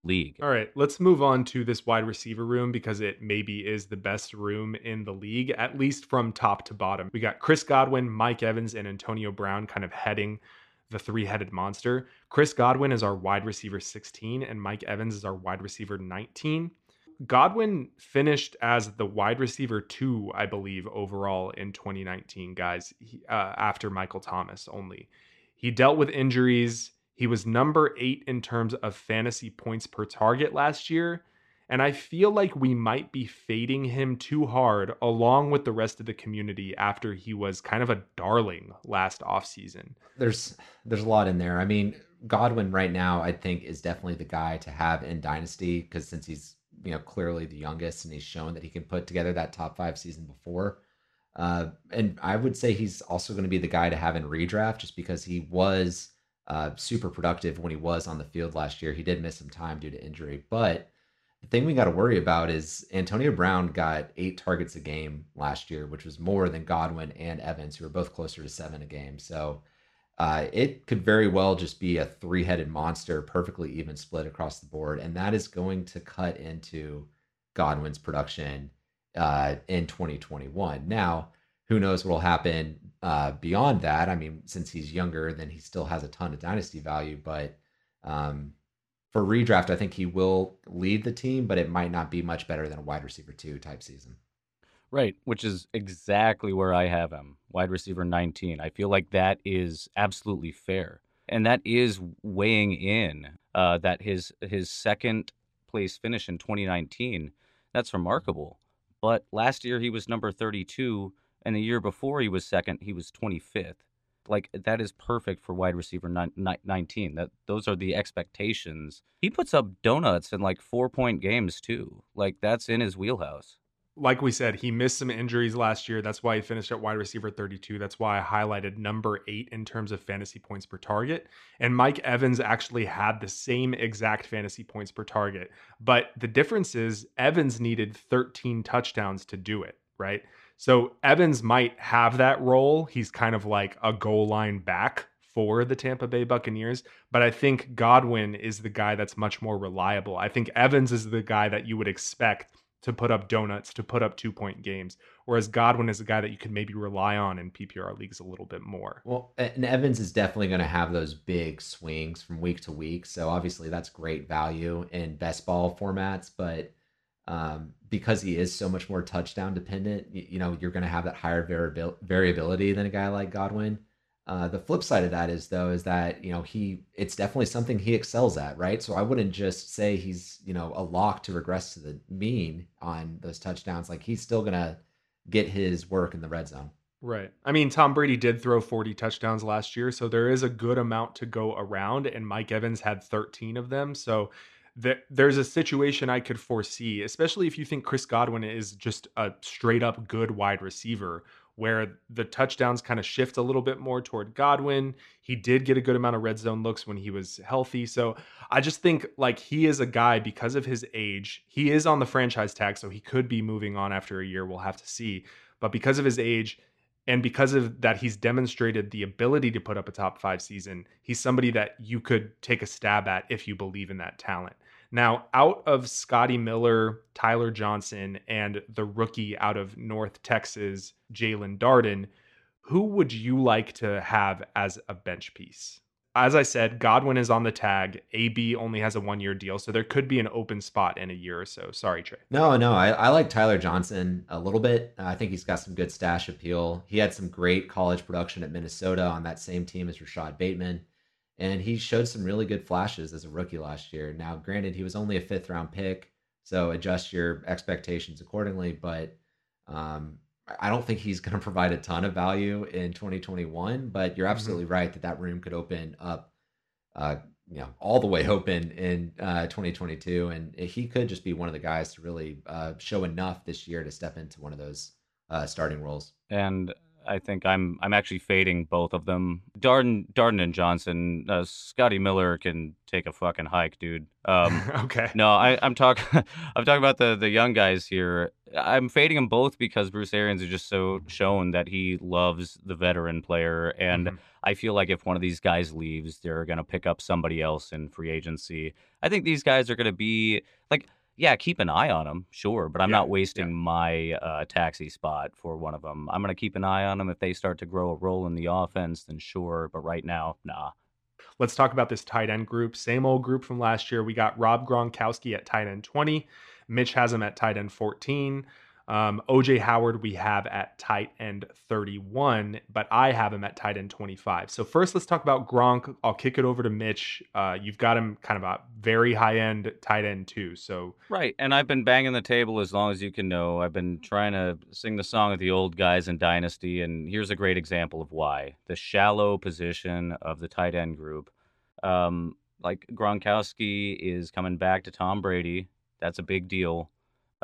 Speaker 1: league.
Speaker 2: All right, let's move on to this wide receiver room because it maybe is the best room in the league, at least from top to bottom. We got Chris Godwin, Mike Evans, and Antonio Brown kind of heading the three headed monster. Chris Godwin is our wide receiver 16, and Mike Evans is our wide receiver 19. Godwin finished as the wide receiver two, I believe, overall in 2019, guys, he, uh, after Michael Thomas only. He dealt with injuries he was number eight in terms of fantasy points per target last year. And I feel like we might be fading him too hard along with the rest of the community after he was kind of a darling last offseason.
Speaker 3: There's there's a lot in there. I mean, Godwin right now I think is definitely the guy to have in dynasty because since he's, you know, clearly the youngest and he's shown that he can put together that top 5 season before. Uh, and I would say he's also going to be the guy to have in redraft just because he was uh, super productive when he was on the field last year. He did miss some time due to injury, but the thing we got to worry about is Antonio Brown got eight targets a game last year, which was more than Godwin and Evans, who are both closer to seven a game. So uh, it could very well just be a three headed monster, perfectly even split across the board. And that is going to cut into Godwin's production uh, in 2021. Now, who knows what will happen uh, beyond that? I mean, since he's younger, then he still has a ton of dynasty value. But um, for redraft, I think he will lead the team, but it might not be much better than a wide receiver two type season.
Speaker 1: Right, which is exactly where I have him, wide receiver 19. I feel like that is absolutely fair, and that is weighing in uh, that his his second place finish in 2019. That's remarkable. But last year he was number 32 and the year before he was second, he was 25th. Like that is perfect for wide receiver 19. That those are the expectations. He puts up donuts in like four point games too. Like that's in his wheelhouse.
Speaker 2: Like we said, he missed some injuries last year. That's why he finished at wide receiver 32. That's why I highlighted number eight in terms of fantasy points per target. And Mike Evans actually had the same exact fantasy points per target. But the difference is Evans needed 13 touchdowns to do it, right? So Evans might have that role. He's kind of like a goal line back for the Tampa Bay Buccaneers, but I think Godwin is the guy that's much more reliable. I think Evans is the guy that you would expect to put up donuts, to put up two point games. Whereas Godwin is a guy that you can maybe rely on in PPR leagues a little bit more.
Speaker 3: Well, and Evans is definitely going to have those big swings from week to week. So obviously that's great value in best ball formats. But um, because he is so much more touchdown dependent, you, you know, you're going to have that higher variabil- variability than a guy like Godwin. Uh, the flip side of that is though is that you know he it's definitely something he excels at, right? So I wouldn't just say he's you know a lock to regress to the mean on those touchdowns. Like he's still gonna get his work in the red zone.
Speaker 2: Right. I mean, Tom Brady did throw 40 touchdowns last year, so there is a good amount to go around, and Mike Evans had 13 of them. So there's a situation I could foresee, especially if you think Chris Godwin is just a straight up good wide receiver where the touchdowns kind of shift a little bit more toward Godwin. He did get a good amount of red zone looks when he was healthy. So I just think like he is a guy because of his age. He is on the franchise tag, so he could be moving on after a year. We'll have to see. But because of his age, and because of that, he's demonstrated the ability to put up a top five season. He's somebody that you could take a stab at if you believe in that talent. Now, out of Scotty Miller, Tyler Johnson, and the rookie out of North Texas, Jaelon Darden, who would you like to have as a bench piece? As I said, Godwin is on the tag. AB only has a one year deal, so there could be an open spot in a year or so. Sorry, Trey.
Speaker 3: No, no, I, I like Tyler Johnson a little bit. Uh, I think he's got some good stash appeal. He had some great college production at Minnesota on that same team as Rashod Bateman and he showed some really good flashes as a rookie last year. Now, granted, he was only a fifth round pick, so adjust your expectations accordingly. But um, I don't think he's *laughs* going to provide a ton of value in 2021. But you're mm-hmm. absolutely mm-hmm. right that that room could open up, uh, you know, all the way open in uh, 2022, and he could just be one of the guys to really uh, show enough this year to step into one of those uh, starting roles.
Speaker 1: And I think I'm I'm actually fading both of them. Darden Darden and Johnson. Uh, Scotty Miller can take a fucking hike, dude. Um, *laughs*
Speaker 2: okay.
Speaker 1: No, I, I'm talking *laughs* I'm talking about the the young guys here. I'm fading them both because Bruce Arians has just so shown that he loves the veteran player, and mm-hmm. I feel like if one of these guys leaves, they're gonna pick up somebody else in free agency. I think these guys are gonna be like yeah, keep an eye on them, sure, but I'm yeah, not wasting yeah. my uh, taxi spot for one of them. I'm going to keep an eye on them. If they start to grow a role in the offense, then sure, but right now, nah.
Speaker 2: Let's talk about this tight end group. Same old group from last year. We got Rob Gronkowski at tight end 20. Mitch has him at tight end 14. Um, OJ Howard, we have at tight end 31, but I have him at tight end 25. So, first, let's talk about Gronk. I'll kick it over to Mitch. Uh, you've got him kind of a very high end tight end, too. So,
Speaker 1: right. And I've been banging the table as long as you can know. I've been trying to sing the song of the old guys in Dynasty. And here's a great example of why the shallow position of the tight end group. Um, like Gronkowski is coming back to Tom Brady. That's a big deal.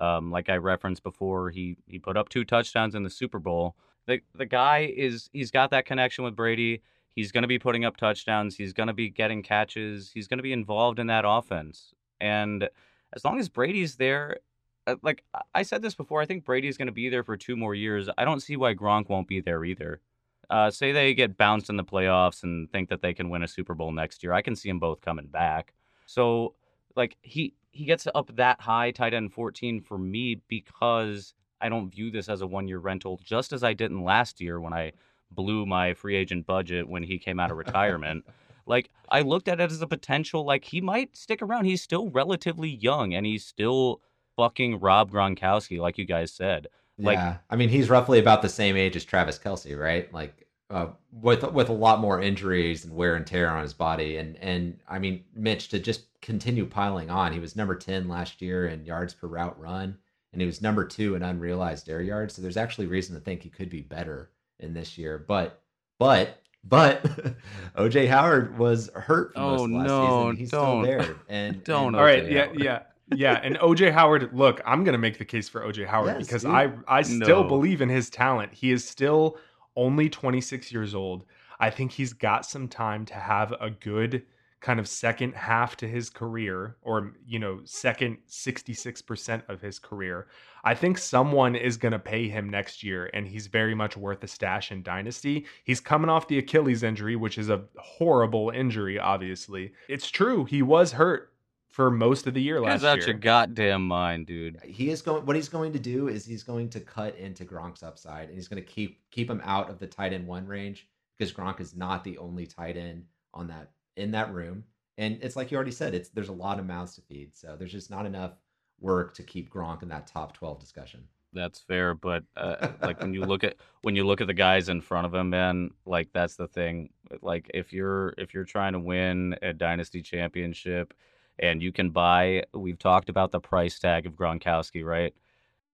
Speaker 1: Um, like I referenced before, he he put up two touchdowns in the Super Bowl. The the guy is he's got that connection with Brady. He's going to be putting up touchdowns. He's going to be getting catches. He's going to be involved in that offense. And as long as Brady's there, uh, like I said this before, I think Brady's going to be there for two more years. I don't see why Gronk won't be there either. Uh, say they get bounced in the playoffs and think that they can win a Super Bowl next year. I can see them both coming back. So, like he he gets up that high, tight end 14 for me because I don't view this as a one year rental, just as I didn't last year when I blew my free agent budget when he came out of retirement. *laughs* like I looked at it as a potential, like he might stick around. He's still relatively young and he's still fucking Rob Gronkowski, like you guys said. Like,
Speaker 3: yeah, I mean, he's roughly about the same age as Travis Kelce, right? Like, uh, with with a lot more injuries and wear and tear on his body, and and I mean, Mitch to just continue piling on. He was number 10 last year in yards per route run, and he was number two in unrealized air yards. So there's actually reason to think he could be better in this year. But, but, but *laughs* OJ Howard was hurt for oh, most of last no, season. He's don't. still there. And
Speaker 2: don't.
Speaker 3: And *laughs*
Speaker 2: all right. Yeah. Yeah. yeah, and OJ Howard, look, I'm going to make the case for OJ Howard yes, because dude. I I still no. believe in his talent. He is still only 26 years old. I think he's got some time to have a good kind of second half to his career, or, you know, second 66% of his career, I think someone is going to pay him next year, and he's very much worth a stash in Dynasty. He's coming off the Achilles injury, which is a horrible injury, obviously. It's true. He was hurt for most of the year last
Speaker 1: Get out your goddamn mind, dude.
Speaker 3: He is going. What he's going to do is he's going to cut into Gronk's upside, and he's going to keep keep him out of the tight end one range because Gronk is not the only tight end on that in that room. And it's like you already said, it's there's a lot of mouths to feed, so there's just not enough work to keep Gronk in that top twelve discussion.
Speaker 1: That's fair, but uh, *laughs* like when you look at when you look at the guys in front of him, man, like that's the thing. Like if you're if you're trying to win a dynasty championship, and you can buy, we've talked about the price tag of Gronkowski, right?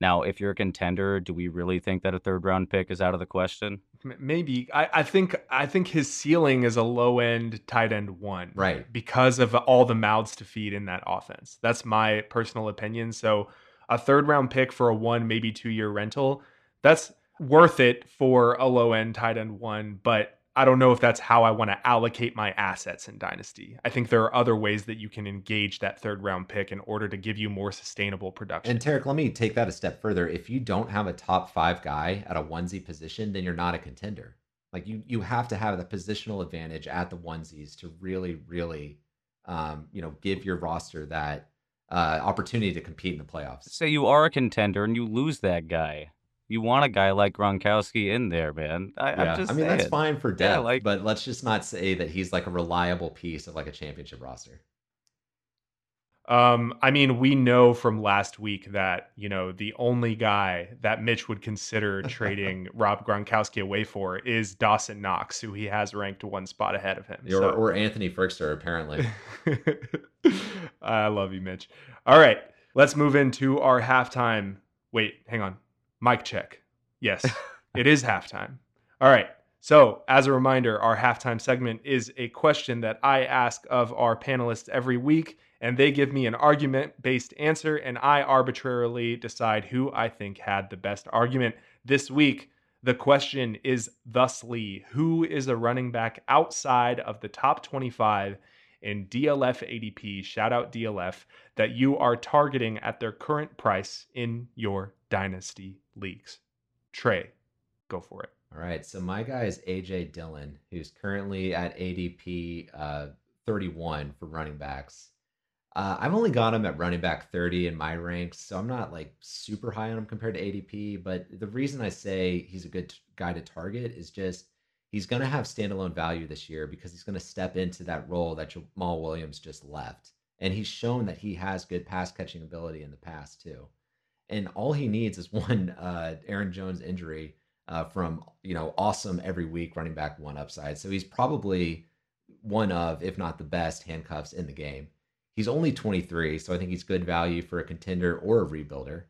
Speaker 1: Now, if you're a contender, do we really think that a third round pick is out of the question?
Speaker 2: Maybe I, I think I think his ceiling is a low end tight end one,
Speaker 3: Right.
Speaker 2: Because of all the mouths to feed in that offense. That's my personal opinion. So a third round pick for a one, maybe two year rental, that's worth it for a low end tight end one. But I don't know if that's how I want to allocate my assets in Dynasty. I think there are other ways that you can engage that third round pick in order to give you more sustainable production.
Speaker 3: And Tarek, let me take that a step further. If you don't have a top five guy at a onesie position, then you're not a contender. Like you, you have to have the positional advantage at the onesies to really, really, um, you know, give your roster that uh, opportunity to compete in the playoffs.
Speaker 1: Say you are a contender and you lose that guy. You want a guy like Gronkowski in there, man. I,
Speaker 3: Yeah,
Speaker 1: I'm just
Speaker 3: I mean that's fine for
Speaker 1: Yeah,
Speaker 3: depth,
Speaker 1: like-
Speaker 3: but let's just not say that he's like a reliable piece of like a championship roster.
Speaker 2: Um, I mean, we know from last week that you know the only guy that Mitch would consider trading *laughs* Rob Gronkowski away for is Dawson Knox, who he has ranked one spot ahead of him.
Speaker 3: Or,
Speaker 2: So-
Speaker 3: or Anthony Firkser, apparently. *laughs*
Speaker 2: I love you, Mitch. All right, let's move into our halftime. Wait, hang on. Mic check. Yes, *laughs* it is halftime. All right. So, as a reminder, our halftime segment is a question that I ask of our panelists every week, and they give me an argument based answer, and I arbitrarily decide who I think had the best argument. This week, the question is thusly Who is a running back outside of the top 25 in DLF ADP? Shout out DLF that you are targeting at their current price in your dynasty leagues. Trey, go for it.
Speaker 3: All right, so my guy is AJ Dillon, who's currently at ADP uh, 31 for running backs. Uh, I've only got him at running back 30 in my ranks, so I'm not like super high on him compared to ADP. But the reason I say he's a good t- guy to target is just he's going to have standalone value this year because he's going to step into that role that Jamaal Williams just left. And he's shown that he has good pass catching ability in the past, too. And all he needs is *laughs* one uh, Aaron Jones injury uh, from you know awesome every week running back one upside. So he's probably one of, if not the best, handcuffs in the game. He's only 23, so I think he's good value for a contender or a rebuilder.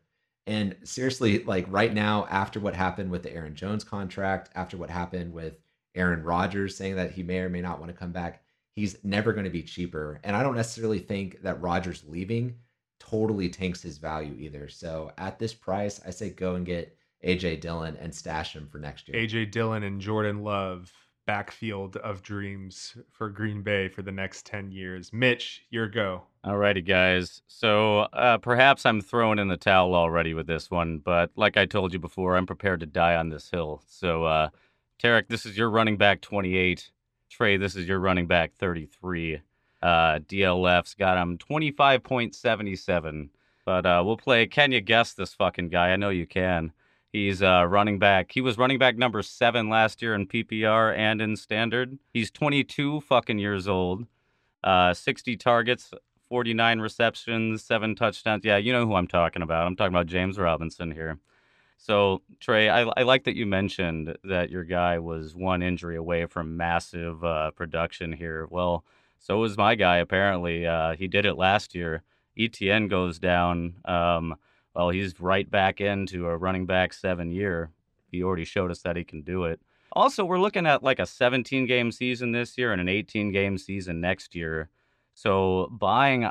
Speaker 3: And seriously, like right now, after what happened with the Aaron Jones contract, after what happened with Aaron Rodgers saying that he may or may not want to come back, he's never going to be cheaper. And I don't necessarily think that Rodgers leaving totally tanks his value either. So at this price, I say go and get AJ Dillon and stash him for next year.
Speaker 2: AJ Dillon and Jordan Love, backfield of dreams for Green Bay for the next 10 years. Mitch, your go.
Speaker 1: Alrighty, guys. So uh, perhaps I'm throwing in the towel already with this one, but like I told you before, I'm prepared to die on this hill. So, uh, Tarek, this is your running back 28. Trey, this is your running back 33. Uh, DLF's got him 25.77. But uh, we'll play. Can you guess this fucking guy? I know you can. He's uh, running back. He was running back number seven last year in PPR and in standard. He's 22 fucking years old. Uh, 60 targets, 49 receptions, seven touchdowns. Yeah, you know who I'm talking about. I'm talking about James Robinson here. So, Trey, I, I like that you mentioned that your guy was one injury away from massive uh, production here. Well, so was my guy, apparently. Uh, he did it last year. ETN goes down. Um, well, he's right back into a running back seven year. He already showed us that he can do it. Also, we're looking at like a 17 game season this year and an 18 game season next year. So buying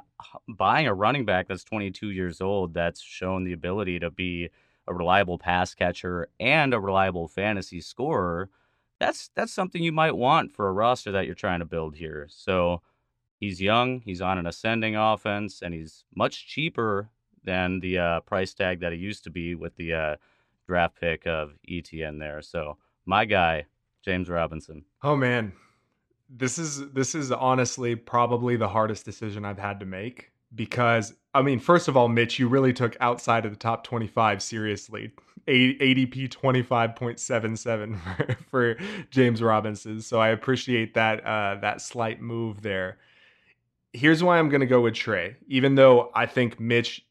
Speaker 1: buying a running back that's 22 years old that's shown the ability to be a reliable pass catcher and a reliable fantasy scorer, that's that's something you might want for a roster that you're trying to build here. So He's young, he's on an ascending offense, and he's much cheaper than the uh, price tag that he used to be with the uh, draft pick of ETN there. So my guy, James Robinson.
Speaker 2: Oh man, this is this is honestly probably the hardest decision I've had to make because I mean, first of all, Mitch, you really took outside of the top 25 seriously. ADP 25.77 *laughs* for, James Robinson. So I appreciate that uh, that slight move there. Here's why I'm going to go with Trey, even though I think Mitch,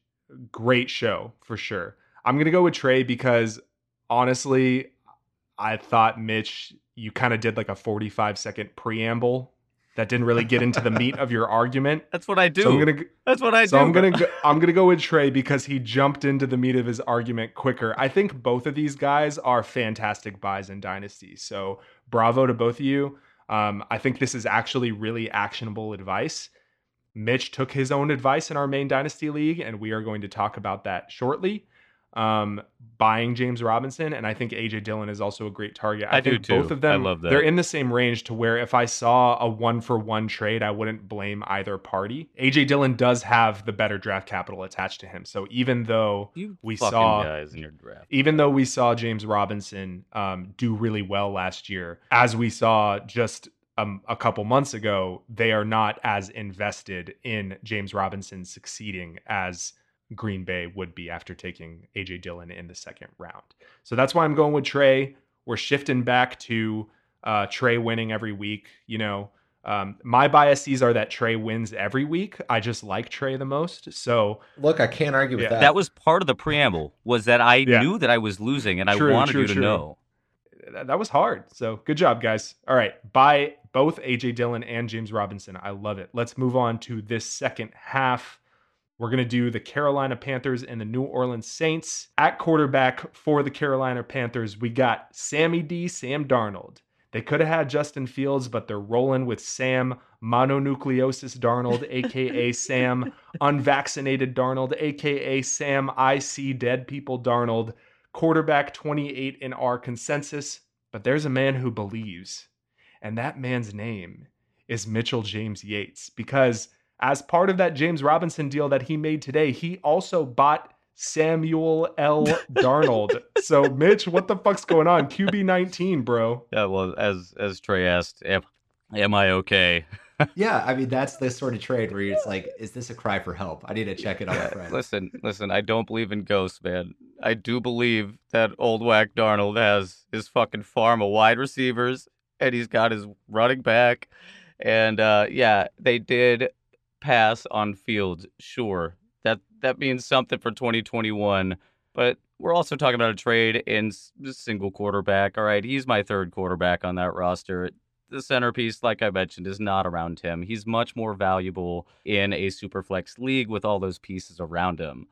Speaker 2: great show for sure. I'm going to go with Trey because honestly, I thought Mitch, you kind of did like a 45 second preamble that didn't really get into the meat of your argument.
Speaker 1: That's what I do.
Speaker 2: So I'm gonna.
Speaker 1: That's what I
Speaker 2: so
Speaker 1: do.
Speaker 2: So I'm gonna. Go, *laughs* I'm gonna go with Trey because he jumped into the meat of his argument quicker. I think both of these guys are fantastic buys in Dynasty. So bravo to both of you. Um, I think this is actually really actionable advice. Mitch took his own advice in our main Dynasty League, and we are going to talk about that shortly um, buying James Robinson, and I think AJ Dillon is also a great target. I,
Speaker 1: I
Speaker 2: think
Speaker 1: do too.
Speaker 2: both of them.
Speaker 1: I love that.
Speaker 2: They're in the same range to where if I saw a one for one trade, I wouldn't blame either party. AJ Dillon does have the better draft capital attached to him, so even though
Speaker 1: you
Speaker 2: we saw-
Speaker 1: guys in your draft.
Speaker 2: even though we saw James Robinson um, do really well last year, as we saw just um, a couple months ago, they are not as invested in James Robinson succeeding as Green Bay would be after taking AJ Dillon in the second round. So that's why I'm going with Trey. We're shifting back to uh, Trey winning every week. You know, um, my biases are that Trey wins every week. I just like Trey the most. So
Speaker 3: Look, I can't argue with
Speaker 2: Yeah.
Speaker 3: that.
Speaker 1: That was part of the preamble. Was that I
Speaker 2: Yeah.
Speaker 1: knew that I was losing, and
Speaker 2: True,
Speaker 1: I wanted
Speaker 2: true,
Speaker 1: you to
Speaker 2: true.
Speaker 1: know.
Speaker 2: that, that was hard. So good job, guys. All right, buy both AJ Dillon and James Robinson. I love it. Let's move on to this second half. We're going to do the Carolina Panthers and the New Orleans Saints. At quarterback for the Carolina Panthers, we got Sammy D, Sam Darnold. They could have had Justin Fields, but they're rolling with Sam mononucleosis Darnold, *laughs* aka Sam unvaccinated Darnold, aka Sam I see dead people Darnold quarterback 28 in our consensus, but there's a man who believes, and that man's name is Mitchell James Yates. Because as part of that James Robinson deal that he made today, he also bought Samuel L. *laughs* Darnold. so, Mitch, what the fuck's going on? QB 19, bro.
Speaker 1: Yeah, well, as as Trey asked, am, am I okay? *laughs*
Speaker 3: yeah, I mean that's the sort of trade where it's like, is this a cry for help? I need to check it on a friend.
Speaker 1: Listen, listen, I don't believe in ghosts, man. I do believe that old whack Darnold has his fucking farm of wide receivers and he's got his running back. And uh yeah, they did pass on Fields, sure. That that means something for 2021, but we're also talking about a trade in single quarterback. All right, he's my third quarterback on that roster the centerpiece, like I mentioned, is not around him. He's much more valuable in a superflex league with all those pieces around him.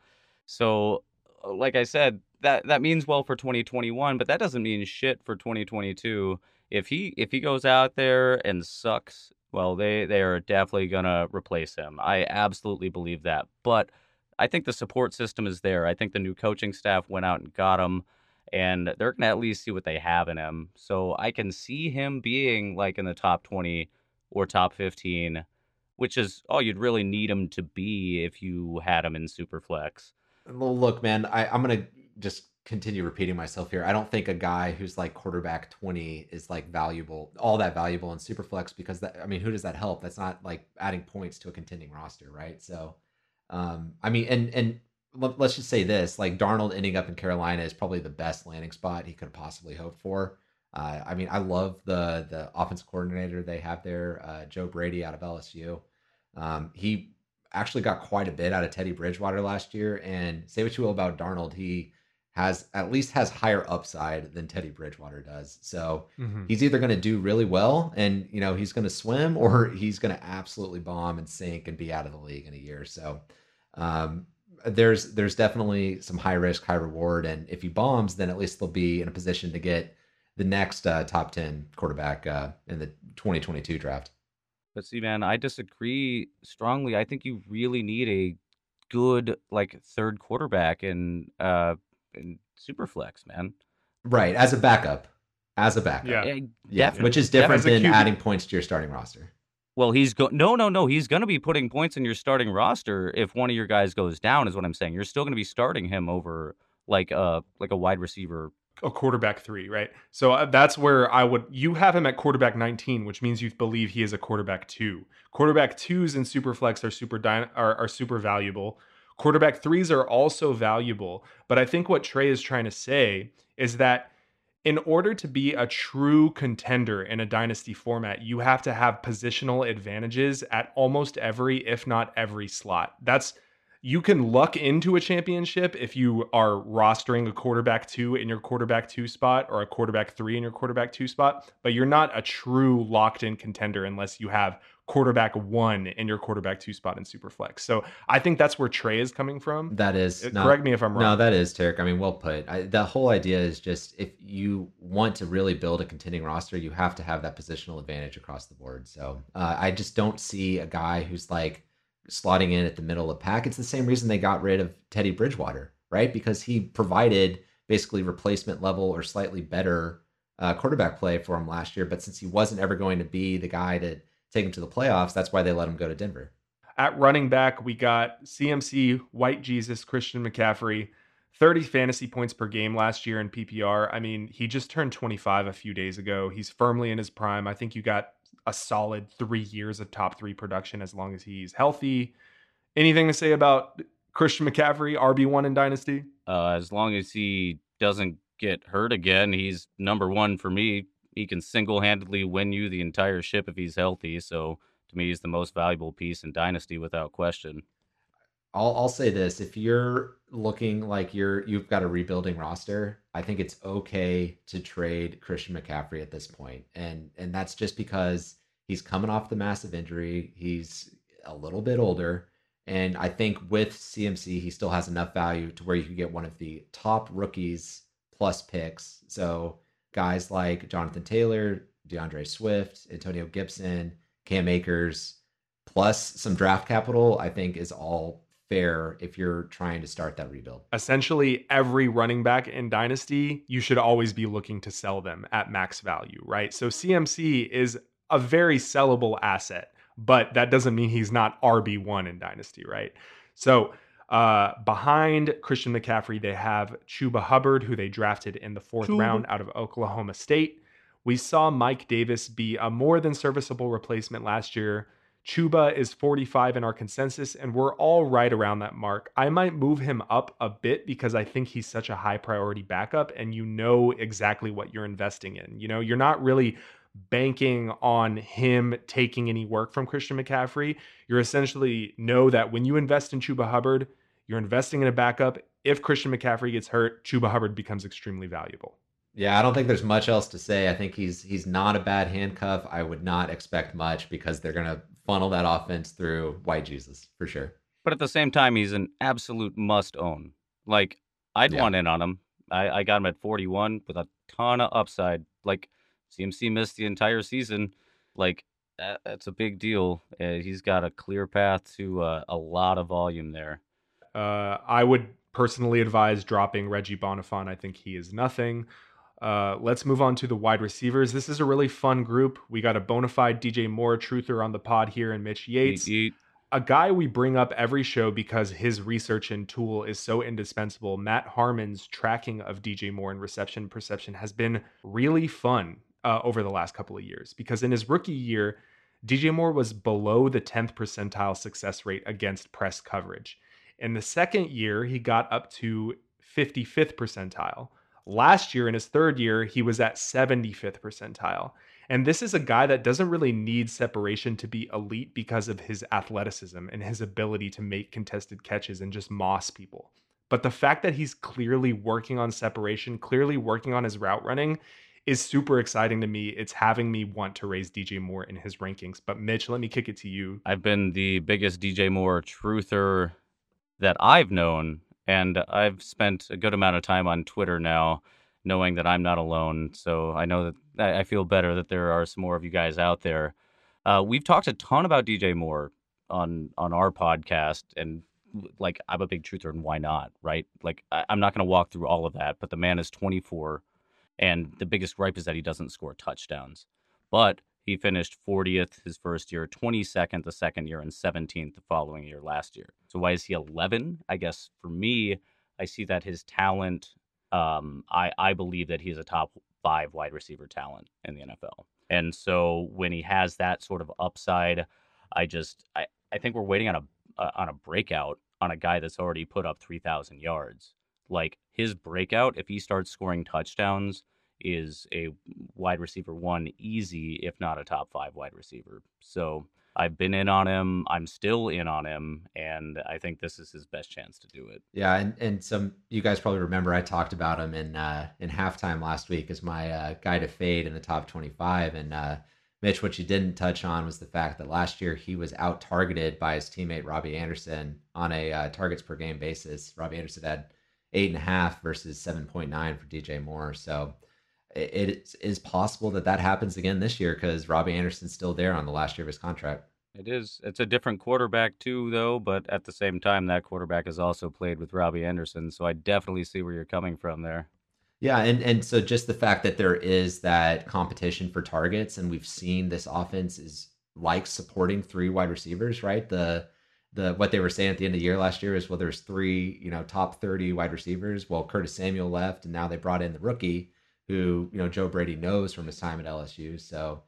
Speaker 1: So, uh, like I said, that that means well for 2021, but that doesn't mean shit for 2022. If he if he goes out there and sucks, well, they they are definitely gonna replace him. I absolutely believe that. But I think the support system is there. I think the new coaching staff went out and got him and they're to at least see what they have in him. So I can see him being like in the top 20 or top 15, which is all you'd really need him to be if you had him in Superflex.
Speaker 3: Well, look, man, I, I'm gonna just continue repeating myself here. I don't think a guy who's like quarterback 20 is like valuable, all that valuable in Superflex because that. I mean, who does that help? That's not like adding points to a contending roster, right? So, um, I mean, and and let- let's just say this: like Darnold ending up in Carolina is probably the best landing spot he could possibly hope for. Uh, I mean, I love the the offensive coordinator they have there, uh, Joe Brady out of LSU. Um, he actually got quite a bit out of Teddy Bridgewater last year. And say what you will about Darnold, he has at least has higher upside than Teddy Bridgewater does. So
Speaker 2: Mhm.
Speaker 3: he's either going to do really well and you know he's going to swim, *laughs* or he's going to absolutely bomb and sink and be out of the league in a year. So um, there's there's definitely some high risk, high reward, and if he bombs, then at least they'll be in a position to get the next uh, top ten quarterback uh, in the 2022 draft.
Speaker 1: But see, man, I disagree strongly. I think you really need a good like third quarterback and uh in Superflex, man.
Speaker 3: Right, as a backup, as a backup.
Speaker 2: Yeah.
Speaker 1: Eh,
Speaker 3: Yeah, which is different than adding points to your starting roster.
Speaker 1: Well, he's go no, no, no. He's going to be putting points in your starting roster if one of your guys goes down. Is what I'm saying. You're still going to be starting him over like a like a wide receiver
Speaker 2: a quarterback three, right? So uh, that's where I would. You have him at quarterback 19, which means you believe he is a quarterback two. Quarterback twos in Superflex are super dy- are, are super valuable. Quarterback threes are also valuable, but I think what Trey is trying to say is that in order to be a true contender in a dynasty format, you have to have positional advantages at almost every, if not every slot. That's you can luck into a championship if you are rostering a quarterback two in your quarterback two spot or a quarterback three in your quarterback two spot, but you're not a true locked in contender unless you have quarterback one in your quarterback two spot in Superflex. So I think that's where Trey is coming from.
Speaker 3: That is.
Speaker 2: Uh, no, correct me if I'm wrong.
Speaker 3: No, that is, Tarek. I mean, well put. I, the whole idea is just if you want to really build a contending roster, you have to have that positional advantage across the board. So uh, I just don't see a guy who's like, slotting in at the middle of the pack. It's the same reason they got rid of Teddy Bridgewater, right? Because he provided basically replacement level or slightly better uh, quarterback play for him last year. But since he wasn't ever going to be the guy to take him to the playoffs, that's why they let him go to Denver.
Speaker 2: At running back, we got CMC, White Jesus, Christian McCaffrey. 30 fantasy points per game last year in PPR. I mean, he just turned 25 a few days ago. He's firmly in his prime. I think you got a solid three years of top three production as long as he's healthy. Anything to say about Christian McCaffrey, RB1 in Dynasty?
Speaker 1: Uh, as long as he doesn't get hurt again, he's number one for me. He can single handedly win you the entire ship if he's healthy. So to me, he's the most valuable piece in Dynasty without question.
Speaker 3: I'll I'll say this: if you're looking like you're you've got a rebuilding roster, I think it's okay to trade Christian McCaffrey at this point, and and that's just because he's coming off the massive injury. He's a little bit older, and I think with CMC, he still has enough value to where you could get one of the top rookies plus picks. So guys like Jonathan Taylor, DeAndre Swift, Antonio Gibson, Cam Akers, plus some draft capital, I think is all fair if you're trying to start that rebuild.
Speaker 2: Essentially, every running back in Dynasty, you should always be looking to sell them at max value, right? So CMC is a very sellable asset, but that doesn't mean he's not RB1 in Dynasty, right? So uh, behind Christian McCaffrey, they have Chuba Hubbard, who they drafted in the fourth Chuba. round out of Oklahoma State. We saw Mike Davis be a more than serviceable replacement last year Chuba is 45 in our consensus, and we're all right around that mark. I might move him up a bit because I think he's such a high priority backup, and you know exactly what you're investing in. You know, you're not really banking on him taking any work from Christian McCaffrey. You're essentially know that when you invest in Chuba Hubbard, you're investing in a backup. If Christian McCaffrey gets hurt, Chuba Hubbard becomes extremely valuable.
Speaker 3: Yeah, I don't think there's much else to say. I think he's he's not a bad handcuff. I would not expect much because they're gonna funnel that offense through White Jesus for sure.
Speaker 1: But at the same time, he's an absolute must own. Like I'd yeah. want in on him. I, I got him at 41 with a ton of upside. Like CMC missed the entire season. Like that, that's a big deal. Uh, he's got a clear path to uh, a lot of volume there.
Speaker 2: Uh, I would personally advise dropping Reggie Bonnafon. I think he is nothing. Uh, let's move on to the wide receivers. This is a really fun group. We got a bona fide DJ Moore truther on the pod here and Mitch Yates. Eat, eat. A guy we bring up every show because his research and tool is so indispensable. Matt Harmon's tracking of DJ Moore and reception perception has been really fun uh, over the last couple of years because in his rookie year, DJ Moore was below the 10th percentile success rate against press coverage. In the second year, he got up to 55th percentile. Last year, in his third year, he was at 75th percentile. And this is a guy that doesn't really need separation to be elite because of his athleticism and his ability to make contested catches and just moss people. But the fact that he's clearly working on separation, clearly working on his route running, is super exciting to me. It's having me want to raise DJ Moore in his rankings. But Mitch, let me kick it to you.
Speaker 1: I've been the biggest DJ Moore truther that I've known and I've spent a good amount of time on Twitter now, knowing that I'm not alone. So I know that I feel better that there are some more of you guys out there. Uh, we've talked a ton about DJ Moore on on our podcast, and like I'm a big truther, and why not? Right? Like I, I'm not going to walk through all of that, but the man is 24, and the biggest gripe is that he doesn't score touchdowns. But He finished 40th his first year, 22nd the second year, and 17th the following year last year. So why is he 11? I guess for me, I see that his talent. Um, I I believe that he's a top five wide receiver talent in the NFL, and so when he has that sort of upside, I just I, I think we're waiting on a uh, on a breakout on a guy that's already put up 3,000 yards. Like his breakout, if he starts scoring touchdowns, is a wide receiver one easy, if not a top five wide receiver. So I've been in on him. I'm still in on him, and I think this is his best chance to do it.
Speaker 3: Yeah, and and some you guys probably remember I talked about him in uh, in halftime last week as my uh, guy to fade in the top 25, and uh, Mitch, what you didn't touch on was the fact that last year he was out targeted by his teammate Robbie Anderson on a uh, targets per game basis. Robbie Anderson had eight and a half versus 7.9 for DJ Moore. So it, it is possible that that happens again this year because Robbie Anderson's still there on the last year of his contract.
Speaker 1: It is. It's a different quarterback too, though. But at the same time, that quarterback has also played with Robbie Anderson, so I definitely see where you're coming from there.
Speaker 3: Yeah, and and so just the fact that there is that competition for targets, and we've seen this offense is like supporting three wide receivers, right? The the what they were saying at the end of the year last year is well, there's three you know top thirty wide receivers. Well, Curtis Samuel left, and now they brought in the rookie who you know Joe Brady knows from his time at LSU. So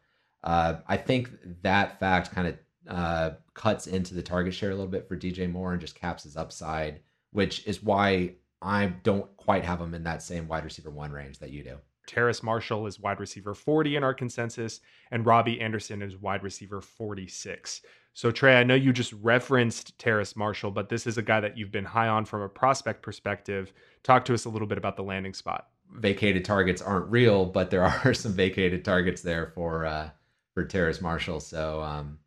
Speaker 3: uh, I think that fact kind of uh, cuts into the target share a little bit for DJ Moore and just caps his upside, which is why I don't quite have him in that same wide receiver one range that you do.
Speaker 2: Terrace Marshall is wide receiver 40 in our consensus, and Robbie Anderson is wide receiver 46. So, Trey, I know you just referenced Terrace Marshall, but this is a guy that you've been high on from a prospect perspective. Talk to us a little bit about the landing spot.
Speaker 3: Vacated targets aren't real, but there *laughs* are some vacated targets there for uh, for Terrace Marshall. So, um,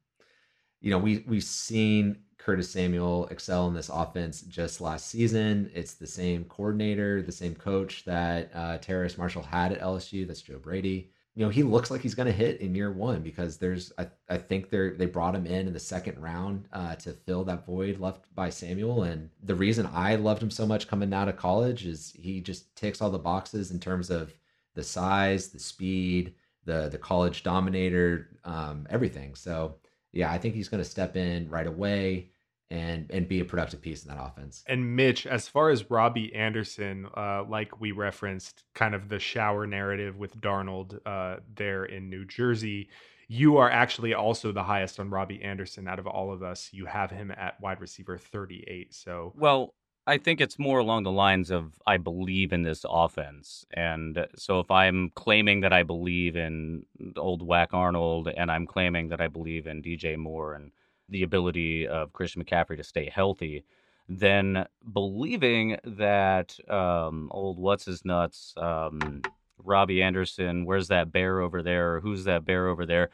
Speaker 3: you know, we we've seen Curtis Samuel excel in this offense just last season. It's the same coordinator, the same coach that uh, Terrace Marshall had at LSU. That's Joe Brady. You know, he looks like he's going to hit in year one because there's, I, I think they're, they brought him in in the second round uh, to fill that void left by Samuel. And the reason I loved him so much coming out of college is he just ticks all the boxes in terms of the size, the speed, the the college dominator, um, everything. So yeah, I think he's going to step in right away and and be a productive piece in that offense.
Speaker 2: And Mitch, as far as Robbie Anderson, uh, like we referenced, kind of the shower narrative with Darnold uh, there in New Jersey, you are actually also the highest on Robbie Anderson out of all of us. You have him at wide receiver 38. So
Speaker 1: well. I think it's more along the lines of I believe in this offense. And so if I'm claiming that I believe in old Whack Arnold and I'm claiming that I believe in DJ Moore and the ability of Christian McCaffrey to stay healthy, then believing that um, old what's his nuts, um, Robbie Anderson, where's that bear over there? Or Who's that bear over there?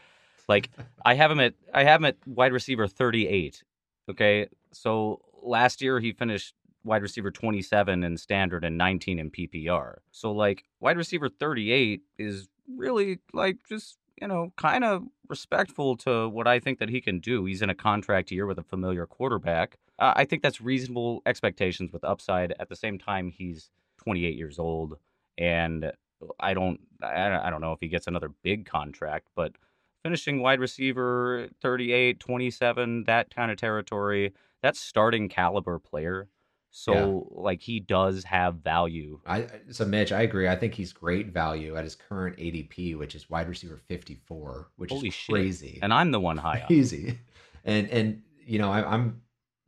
Speaker 1: Like I have him at I have him at wide receiver 38. Okay, so last year he finished wide receiver 27 in standard and 19 in PPR. So like wide receiver 38 is really like just you know, kind of respectful to what I think that he can do. He's in a contract year with a familiar quarterback. Uh, I think that's reasonable expectations with upside. At the same time, he's 28 years old, and I don't, I don't know if he gets another big contract, but finishing wide receiver 38, 27, that kind of territory, that's starting caliber player. So yeah. like he does have value.
Speaker 3: I so Mitch, I agree. I think he's great value at his current ADP, which is wide receiver 54, which Holy is crazy.
Speaker 1: Shit. And I'm the one *laughs* high
Speaker 3: crazy. And and you know, I, I'm